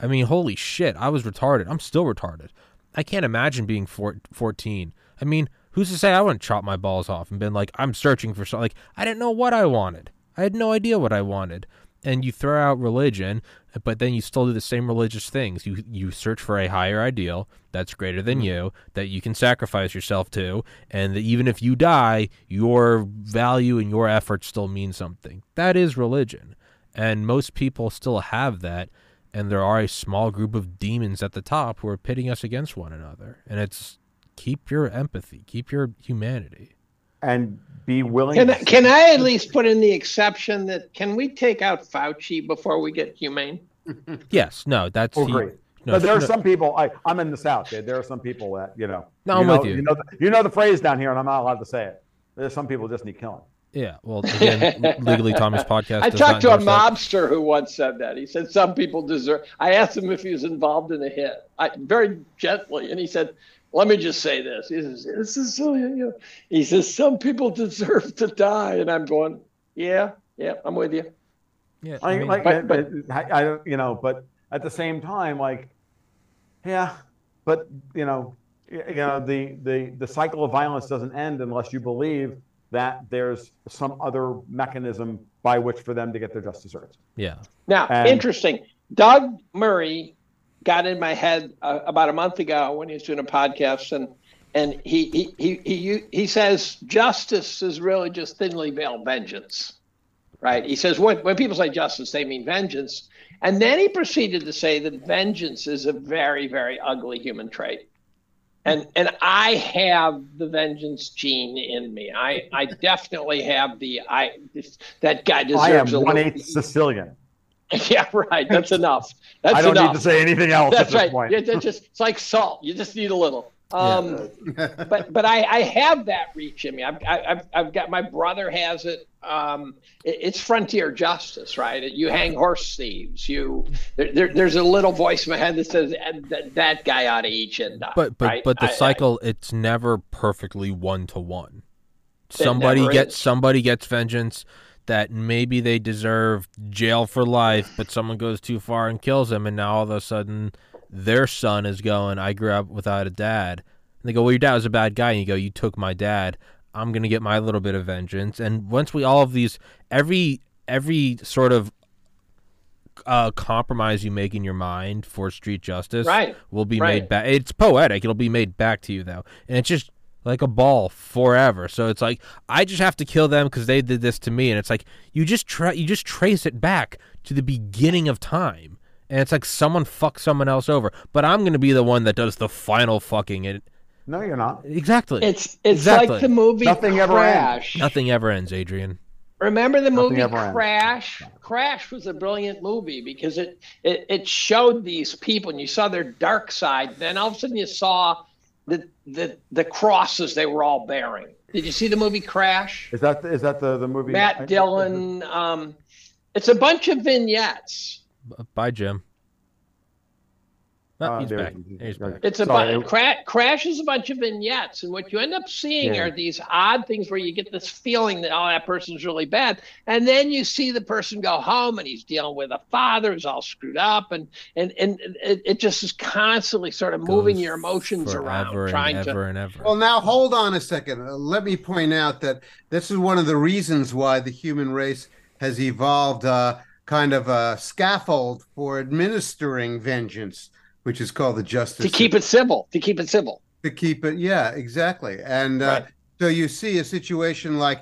I mean, holy shit, I was retarded. I'm still retarded. I can't imagine being four, 14. I mean, who's to say I wouldn't chop my balls off and been like, I'm searching for something. Like, I didn't know what I wanted. I had no idea what I wanted. And you throw out religion, but then you still do the same religious things. You you search for a higher ideal that's greater than Mm-hmm. you, that you can sacrifice yourself to, and that even if you die, your value and your effort still mean something. That is religion. And most people still have that, and there are a small group of demons at the top who are pitting us against one another. And it's keep your empathy, keep your humanity. and be willing. Can, to I- can I at least put in the exception that can we take out Fauci before we get humane? Yes, no, that's Oh, he- great. no, but there are no- some people. I, I'm in the South. There, there are some people that you know. No, you I'm know, with you. You know, the, you know the phrase down here, and I'm not allowed to say it. There's some people just need killing. Yeah, well, again, legally Tommy's podcast. I talked to a endorse that. mobster who once said that. He said some people deserve. I asked him if he was involved in a hit, I, very gently, and he said, "Let me just say this." He says, "This is so." You know. He says some people deserve to die, and I'm going, "Yeah, yeah, I'm with you." Yeah, I, I mean, like, but- but, I, I, don't- you know, but at the same time, like, yeah, but you know, you know, the the the cycle of violence doesn't end unless you believe that there's some other mechanism by which for them to get their just desserts. yeah, Now, And- interesting. Doug Murray got in my head uh, about a month ago when he was doing a podcast, and and he he he he, he says justice is really just thinly veiled vengeance, right? He says when when people say justice, they mean vengeance, and then he proceeded to say that vengeance is a very very ugly human trait. And and I have the vengeance gene in me. I I definitely have the I this, that guy I am deserves a one little- Sicilian. Yeah, right. That's enough. That's I don't enough. need to say anything else at That's this right. point. Yeah, that's just it's like salt. You just need a little. Um, but but I, I have that reach in me. I've, I've I've got my brother has it. Um, it- it's frontier justice, right? You hang horse thieves. You there, there, there's a little voice in my head that says that, that guy ought to eat you and die. but but right? but the I- I- cycle, it's never perfectly one to one. Somebody gets is. somebody gets vengeance that maybe they deserve jail for life, but someone goes too far and kills them, and now all of a sudden their son is going, "I grew up without a dad." And they go, "Well, your dad was a bad guy," and you go, "You took my dad." I'm gonna get my little bit of vengeance, and once we all of these, every every sort of uh, compromise you make in your mind for street justice Right. will be Right. made back. It's poetic. It'll be made back to you though, and it's just like a ball forever. So it's like I just have to kill them because they did this to me, and it's like you just try you just trace it back to the beginning of time, and it's like someone fucked someone else over, but I'm gonna be the one that does the final fucking. It No, you're not. exactly. It's it's Exactly. like the movie Nothing ever ends. Crash. Nothing ever ends, Adrian. Remember the Nothing movie ever ends. Crash? Crash was a brilliant movie because it, it it showed these people and you saw their dark side. Then all of a sudden you saw the the the crosses they were all bearing. Did you see the movie Crash? Is that is that the the movie? Matt Dillon. Um, it's a bunch of vignettes. B- Bye, Jim. No, Uh, he's there- back. He's back. It's a Sorry, bunch. Cra- Crash is a bunch of vignettes, and what you end up seeing Yeah. are these odd things where you get this feeling that oh, that person's really bad, and then you see the person go home and he's dealing with a father who's all screwed up, and and and it, it just is constantly sort of moving your emotions around, forever trying and to. ever and ever. Well, now hold on a second. Uh, let me point out that this is one of the reasons why the human race has evolved uh, kind of a scaffold for administering vengeance, which is called the justice To keep it civil, to keep it civil. to keep it. Yeah, exactly. And uh, Right. so you see a situation like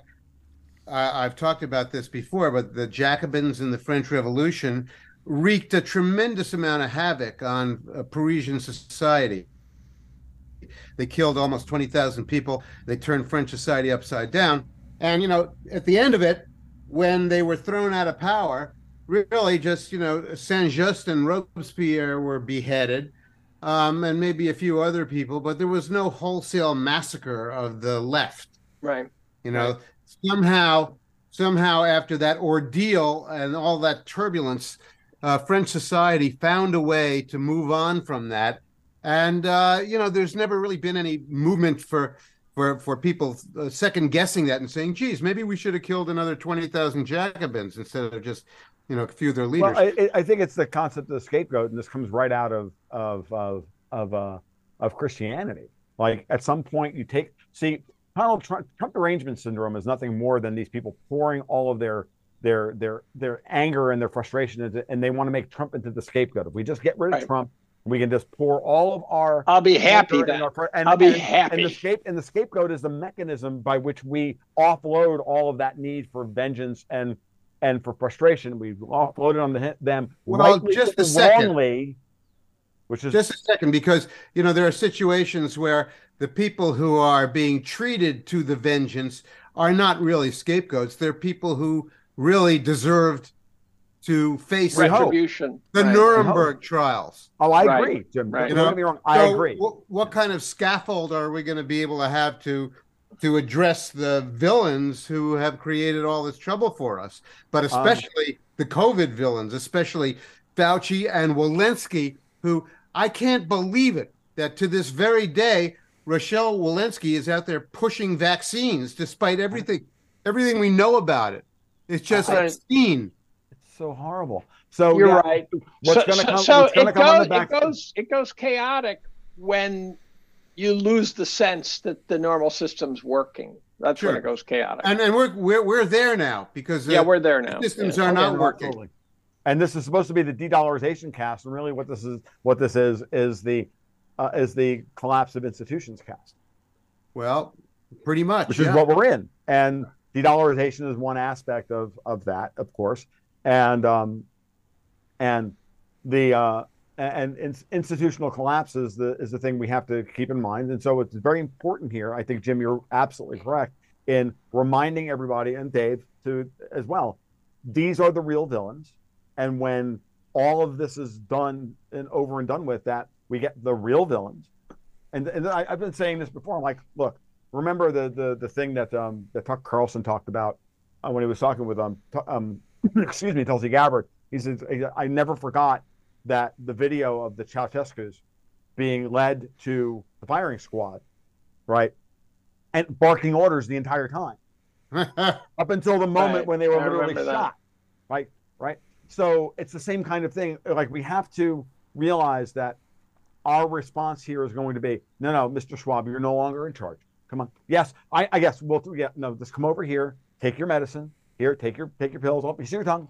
I I've talked about this before, but the Jacobins in the French Revolution wreaked a tremendous amount of havoc on uh, Parisian society. They killed almost 20,000 people. They turned French society upside down. And, you know, at the end of it, when they were thrown out of power, really just, you know, Saint Just and Robespierre were beheaded, um, and maybe a few other people, but there was no wholesale massacre of the left. Right. You know, somehow somehow after that ordeal and all that turbulence, uh, French society found a way to move on from that. And uh, you know, there's never really been any movement for for for people uh, second guessing that and saying, "Geez, maybe we should have killed another twenty thousand Jacobins instead of just you know a few of their leaders." Well, I, I think it's the concept of the scapegoat, and this comes right out of of of of uh, of Christianity. Like at some point, you take see Donald Trump, Trump derangement syndrome is nothing more than these people pouring all of their their their their anger and their frustration into, and they want to make Trump into the scapegoat. If we just get rid of Right. Trump, we can just pour all of our I'll be happy then. and our- and, I'll be and- happy. And the scape and the scapegoat is the mechanism by which we offload all of that need for vengeance and and for frustration. We offload it on the, them Well, rightly just or a second. wrongly, which is Just a second, because you know there are situations where the people who are being treated to the vengeance are not really scapegoats. They're people who really deserved to face Retribution. the Right. Nuremberg trials. oh, I Right. agree, Jim. Right. Don't get me wrong. I So agree. What, what kind of scaffold are we going to be able to have to to address the villains who have created all this trouble for us? But um, especially the COVID villains, especially Fauci and Walensky, who I can't believe it that to this very day, Rochelle Walensky is out there pushing vaccines despite everything everything we know about it. It's just Right. obscene. It's so horrible. So You're yeah, right. What's so, going to so- come? so what's going to it come on goes, the back? it goes it goes chaotic when you lose the sense that the normal system's working. That's when it goes chaotic. And and we're we're we're there now because yeah, uh, we're there now. systems Yeah. are not working. absolutely. And this is supposed to be the de-dollarization cast, and really, what this is, what this is, is the uh, is the collapse of institutions cast, Well, pretty much. which yeah. is what we're in. And de-dollarization is one aspect of of that, of course, and um, and the uh, and, institutional collapse is the is the thing we have to keep in mind. And so it's very important here. I think Jim, you're absolutely correct in reminding everybody and Dave to as well. These are the real villains, and when all of this is done and over and done with, that we get the real villains. And, and I, I've been saying this before. I'm like, look, remember the the the thing that um that Tucker Carlson talked about uh, when he was talking with um Tu- um excuse me Tulsi Gabbard. He says I never forgot that the video of the Ceausescu's being led to the firing squad, right, and barking orders the entire time up until the moment Right. when they were I literally remember that. shot. Right, right. So it's the same kind of thing. Like we have to realize that our response here is going to be, no, no, Mr. Schwab, you're no longer in charge. Come on. Yes, I, I guess we'll yeah, no, just come over here, take your medicine. Here, take your take your pills. Oh, you see your tongue.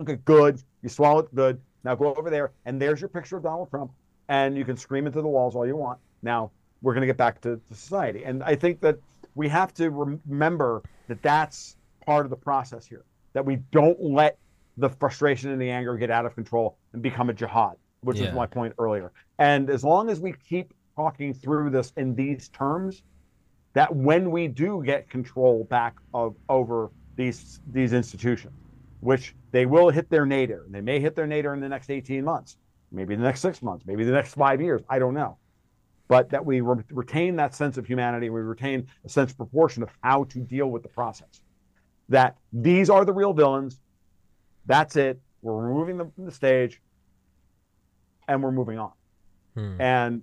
Okay, good. You swallow it, good. Now go over there, and there's your picture of Donald Trump, and you can scream into the walls all you want. Now we're going to get back to, to society, and I think that we have to remember that that's part of the process here. That we don't let the frustration and the anger get out of control and become a jihad, which Yeah. is my point earlier. And as long as we keep talking through this in these terms, that when we do get control back of over these these institutions, which they will hit their nadir, they may hit their nadir in the next 18 months, maybe the next six months, maybe the next five years, I don't know. But that we re- retain that sense of humanity, we retain a sense of proportion of how to deal with the process. That these are the real villains. That's it. We're removing them from the stage, and we're moving on Hmm. and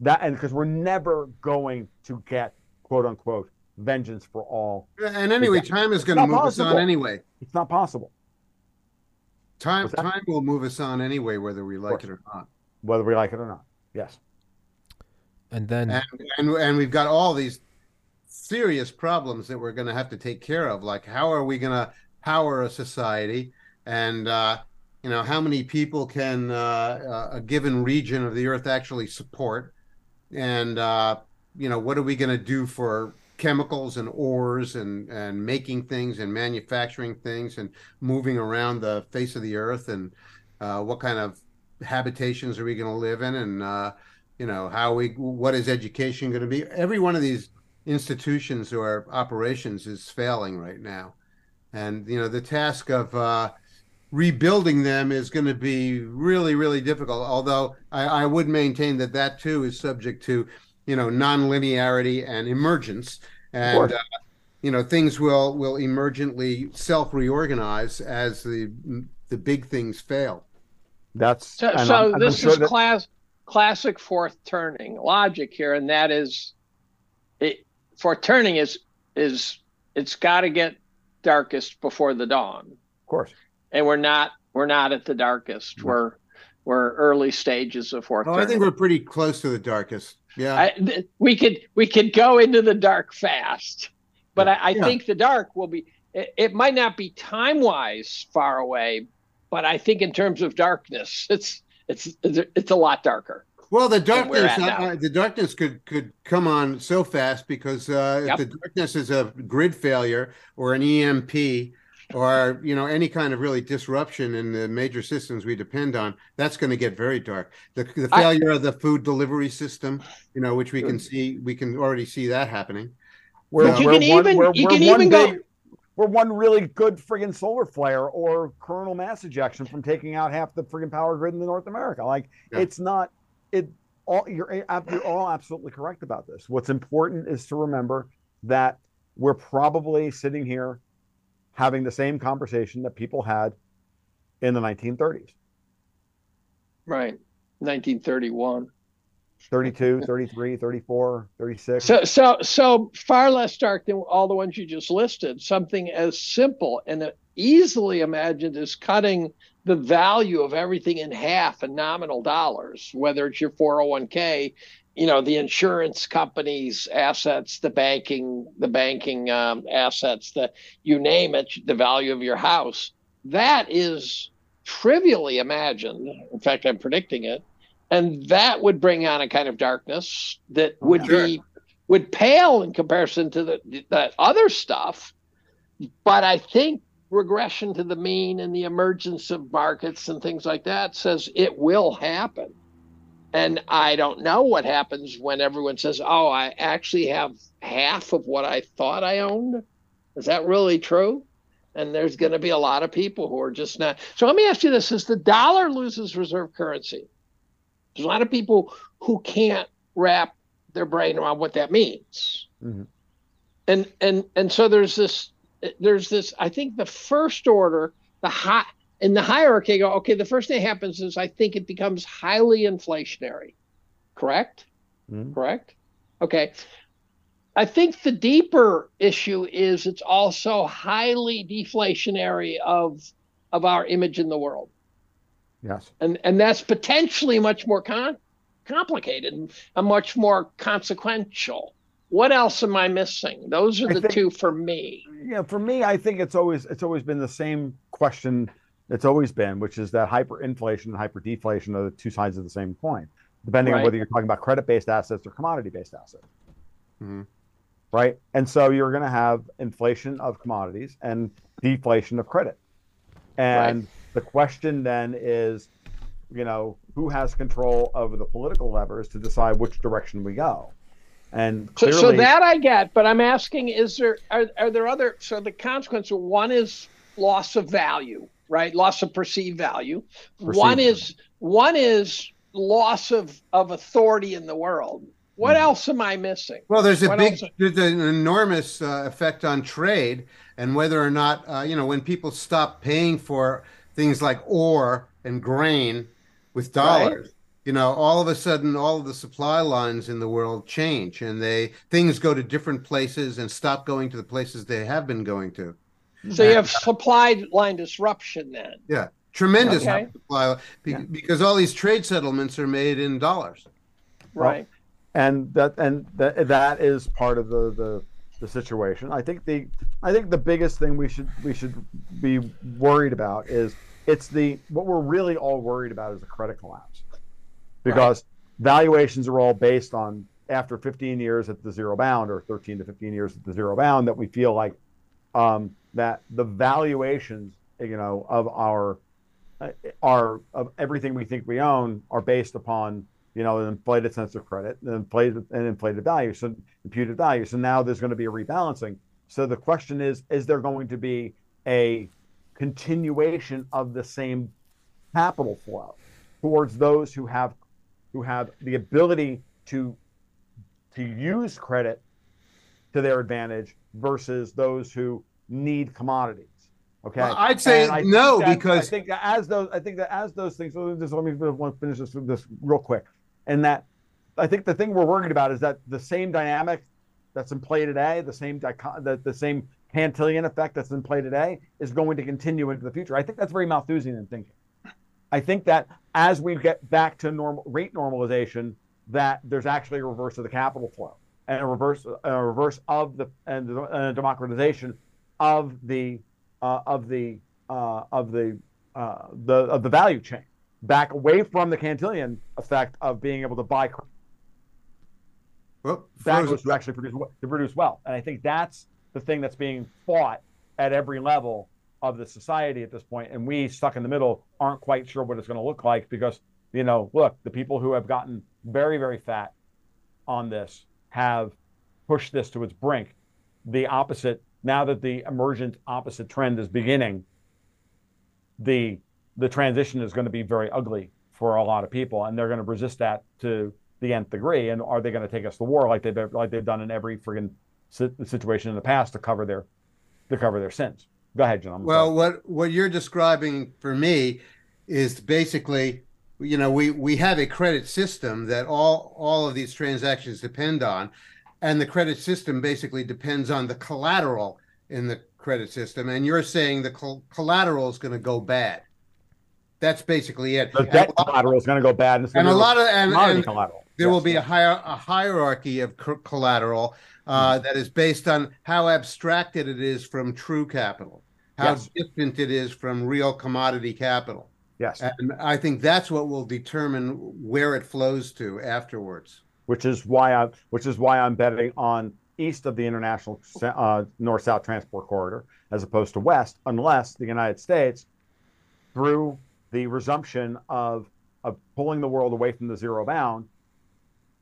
that and because we're never going to get quote unquote vengeance for all And anyway, time is going to Not move us on anyway. it's not possible Time that? time will move us on anyway, whether we like it or not. whether we like it or not yes And then And and and we've got all these serious problems that we're going to have to take care of. Like, how are we going to power a society? And uh, you know, how many people can uh, a given region of the earth actually support? And uh, you know, what are we going to do for chemicals and ores and and making things and manufacturing things and moving around the face of the earth and uh, what kind of habitations are we going to live in and uh, you know how we what is education going to be? Every one of these institutions or operations is failing right now. And you know the task of uh, rebuilding them is going to be really really difficult although I, I would maintain that that too is subject to you know non-linearity and emergence and uh, you know things will will emergently self reorganize as the the big things fail. That's So, so I'm- and I'm this sure is that- class classic fourth turning logic here, and that is, it fourth turning is is it's got to get darkest before the dawn, of course. and we're not we're not at the darkest. We're we're early stages of fourth Oh, turning. I think we're pretty close to the darkest. Yeah. I, th- we could we could go into the dark fast, but I, I Yeah. think the dark will be. It, it might not be time wise far away, but I think in terms of darkness, it's it's it's a lot darker. Well, the darkness, uh, the darkness could could come on so fast because uh, Yep. if the darkness is a grid failure or an EMP or you know any kind of really disruption in the major systems we depend on, that's going to get very dark. The, the I- failure of the food delivery system, you know, which we can see, we can already see that happening. We're, But you we're can one, even- we're, you we're can even go- big, we're one really good friggin' solar flare or coronal mass ejection from taking out half the friggin' power grid in the North America. Like Yeah. it's not it all you're you're all absolutely correct about this. What's important is to remember that we're probably sitting here having the same conversation that people had in the 1930s. Right, 1931. 32, 33, 34, 36. So so so far less dark than all the ones you just listed. Something as simple and easily imagined as cutting the value of everything in half in nominal dollars, whether it's your 401k, you know, the insurance companies assets, the banking, the banking um, assets, the you name it, the value of your house. That is trivially imagined. In fact, I'm predicting it, and that would bring on a kind of darkness that would Sure. be would pale in comparison to the that other stuff. But I think regression to the mean and the emergence of markets and things like that says it will happen. And I don't know what happens when everyone says, "Oh, I actually have half of what I thought I owned." Is that really true? And there's going to be a lot of people who are just not. So let me ask you this: As the dollar loses reserve currency, there's a lot of people who can't wrap their brain around what that means. Mhm. And and and so there's this there's this I think the first order the high in the hierarchy go okay the first thing that happens is I think it becomes highly inflationary. Correct? Mhm. Correct? Okay. I think the deeper issue is it's also highly deflationary of of our image in the world Yes. and and that's potentially much more con- complicated and much more consequential what else am i missing those are the think- two for me yeah, for me, I think it's always it's always been the same question. It's always been, which is that hyperinflation and hyperdeflation are the two sides of the same coin, depending on whether you're talking about credit-based assets or commodity-based assets. Mhm. Right, and so you're going to have inflation of commodities and deflation of credit, and the question then is, you know, who has control over the political levers to decide which direction we go, and so, clearly, so that i get but i'm asking is there are, are there other so the consequence of one is loss of value right loss of perceived value one is one is loss of of authority in the world what Mhm. else am i missing Well, there's a What big, else? there's an enormous uh, effect on trade, and whether or not uh, you know when people stop paying for things like ore and grain with dollars, you know, all of a sudden, all of the supply lines in the world change, and they things go to different places and stop going to the places they have been going to. So you have supply line disruption then Yeah, tremendous Okay. supply be- Yeah. because all these trade settlements are made in dollars. Well, right and that and that that is part of the the the situation. I think the I think the biggest thing we should we should be worried about is it's the what we're really all worried about is the credit collapse, because valuations are all based on after 15 years at the zero bound or 13 to 15 years at the zero bound that we feel like um, that the valuations you know of our uh, our of everything we think we own are based upon you know an inflated sense of credit an inflated an inflated value so imputed value. So now there's going to be a rebalancing. So the question is is there going to be a continuation of the same capital flow towards those who have who have the ability to to use credit to their advantage versus those who need commodities. Okay, Well, I'd say I no, that- because- I think that as those I think that as those things. So just let me finish this this real quick, and that I think the thing we're worried about is that the same dynamic that's in play today, the same the, the same Cantillon effect that's in play today, is going to continue into the future. I think that's very Malthusian thinking. I think that as we get back to normal rate normalization, that there's actually a reverse of the capital flow and a reverse a reverse of the and a democratization of the uh, of the uh, of the uh, the of the value chain back away from the Cantillon effect of being able to buy Well, back to actually produce to produce wealth. And I think that's the thing that's being fought at every level of the society at this point. And we stuck in the middle aren't quite sure what it's going to look like because you know, look, the people who have gotten very very fat on this have pushed this to its brink. The opposite now that the emergent opposite trend is beginning, the the transition is going to be very ugly for a lot of people, and they're going to resist that to the nth degree. And are they going to take us to war like they've like they've done in every friggin' situation in the past to cover their to cover their sins? Go ahead, John. I'm Well, sorry. what what you're describing for me is basically, you know, we we have a credit system that all all of these transactions depend on, and the credit system basically depends on the collateral in the credit system. And you're saying the col- collateral is going to go bad. That's basically it. the debt collateral is going to go bad, and, it's and a lot of and, and collateral. there will Yes, be a hier- a hierarchy of c- collateral uh, Mm-hmm. that is based on how abstracted it is from true capital, how Yes. distant it is from real commodity capital. yes, And I think that's what will determine where it flows to afterwards. Which is why I which is why I'm betting on east of the international uh, north-south transport corridor as opposed to west, unless the United States, through the resumption of of pulling the world away from the zero bound,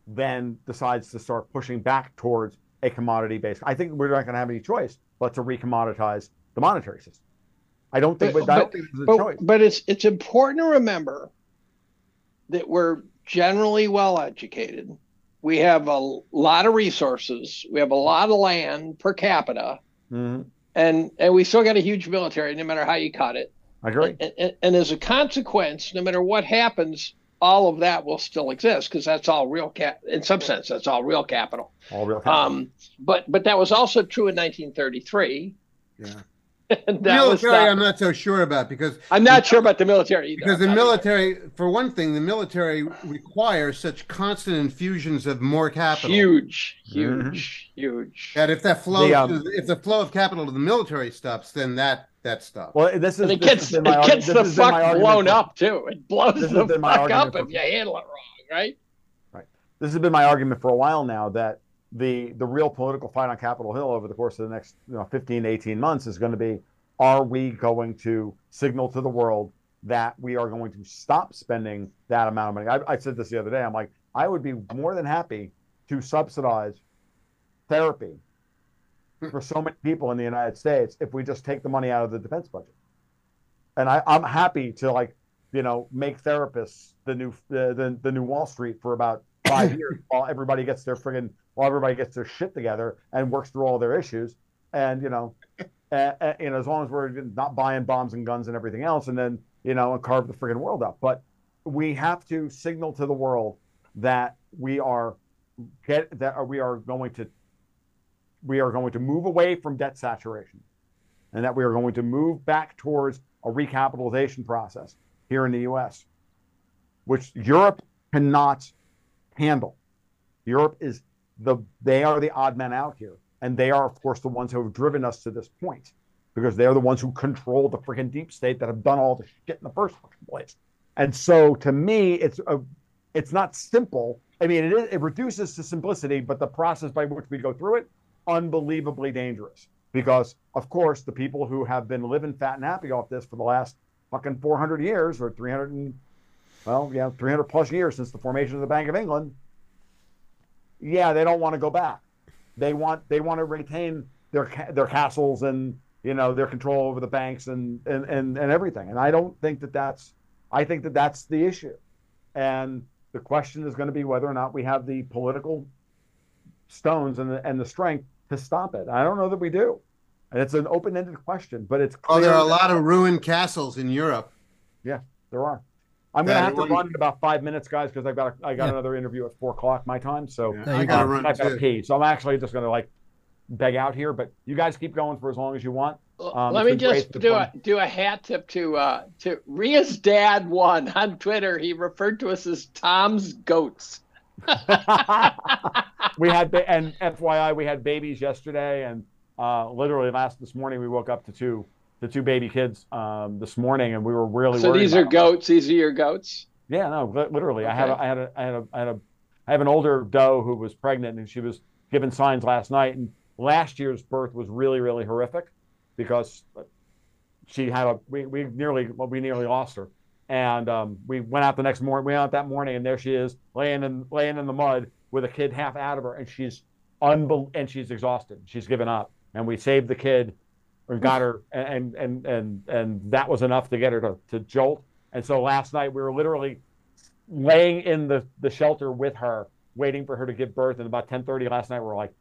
then decides to start pushing back towards a commodity base. I think we're not going to have any choice but to recommoditize the monetary system. I don't think. But- I don't but- think but, choice. but it's it's important to remember that we're generally well educated. We have a lot of resources. We have a lot of land per capita, Mhm. and and we still got a huge military, no matter how you cut it. I agree. And, and, and as a consequence, no matter what happens, all of that will still exist because that's all real cap. In some sense, that's all real capital. All real. capital. Um, but but that was also true in 1933. Yeah. And that military, not- I'm not so sure about because I'm not sure about the military either. because the I'm not either. military, for one thing, the military requires such constant infusions of more capital. huge, huge, huge. That if that flow, The, um, if the flow of capital to the military stops, then that that stops. well, this is And it this gets has it been my gets the has been my fuck blown for- up too. It blows This the fuck up argument if you handle it wrong, right? right? this has been my argument for a while now that the the real political fight on Capitol Hill over the course of the next you know 15 18 months is going to be are we going to signal to the world that we are going to stop spending that amount of money? I, I said this the other day. I'm like I would be more than happy to subsidize therapy hmm. for so many people in the United States if we just take the money out of the defense budget. And I, I'm happy to like you know make therapists the new the, the, the new Wall Street for about five years while everybody gets their friggin' while everybody gets their shit together and works through all their issues. And you know and, and, as long as we're not buying bombs and guns and everything else and then you know and carve the friggin' world up. But we have to signal to the world that we are get that we are going to we are going to move away from debt saturation and that we are going to move back towards a recapitalization process here in the US, which Europe cannot handle. Europe is the they are the odd men out here. And they are, of course, the ones who have driven us to this point because they're the ones who control the freaking deep state that have done all the shit in the first place. And so to me, it's a it's not simple. I mean, it is, it reduces to simplicity, but the process by which we go through it, unbelievably dangerous. Because of course, the people who have been living fat and happy off this for the last fucking 400 years or 300 and well, yeah, 300 plus years since the formation of the Bank of England. Yeah, they don't want to go back. They want they want to retain their their castles and you know their control over the banks and and and, and everything. And I don't think that that's I think that that's the issue. And the question is going to be whether or not we have the political stones and the, and the strength to stop it? I don't know that we do. And it's an open-ended question, but it's Oh, there are a lot of ruined castles in Europe. Yeah, there are. I'm gonna have to run in about five minutes, guys, because I've got a, I got Yeah. another interview at four o'clock my time. So Yeah, I you're gotta fine. run I've got to too. pee. So I'm actually just gonna like beg out here, but you guys keep going for as long as you want. Um, Let me just do fun. a do a hat tip to uh to Ria's dad One on Twitter. He referred to us as Tom's goats. we had ba- and FYI, we had babies yesterday, and uh, literally last this morning we woke up to two the two baby kids um, this morning, and we were really So these are about them. goats. These are your goats. Yeah, no, li- literally. I had a, Okay. I had a, I had a, I had a, I have an older doe who was pregnant and she was given signs last night. And last year's birth was really, really horrific because she had a, we, we nearly, well, we nearly lost her. And um, we went out the next morning, we went out that morning and there she is laying in, laying in the mud with a kid half out of her and she's unbel- and she's exhausted. She's given up. And we saved the kid and got her and, and, and, and that was enough to get her to, to jolt. And so last night we were literally laying in the, the shelter with her, waiting for her to give birth. And about 10:30 last night, we are like,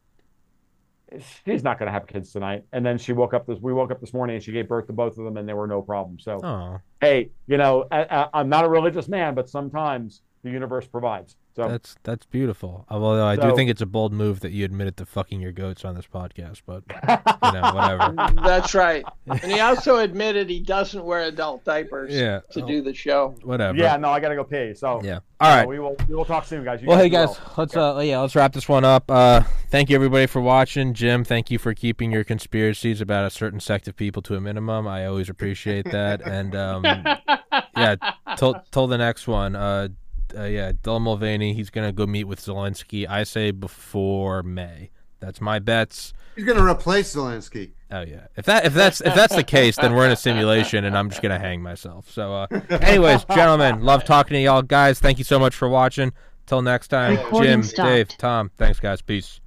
she's not going to have kids tonight. And then she woke up this. We woke up this morning and she gave birth to both of them, and there were no problems. So Oh, hey, you know, I, I, I'm not a religious man, but sometimes the universe provides. So that's that's beautiful. Although I do think it's a bold move that you admitted to fucking your goats on this podcast, but you know, whatever. That's right. And he also admitted he doesn't wear adult diapers Yeah. to do the show. Whatever. yeah, no, I got to go pee. So Yeah. All right. we will we will talk soon, guys. You Well, hey do guys, let's uh yeah, let's wrap this one up. Uh thank you everybody for watching. Jim, thank you for keeping your conspiracies about a certain sect of people to a minimum. I always appreciate that. And um yeah, till till the next one. Uh, uh yeah, Dylan Mulvaney, he's gonna go meet with Zelensky. I say before May. That's my bets. He's going to replace Zelensky. Oh yeah. If that if that's if that's the case, then we're in a simulation and I'm just gonna hang myself. So uh anyways, gentlemen, love talking to y'all guys. Thank you so much for watching. Till next time, Recording Jim, stopped. Dave, Tom, thanks guys. Peace.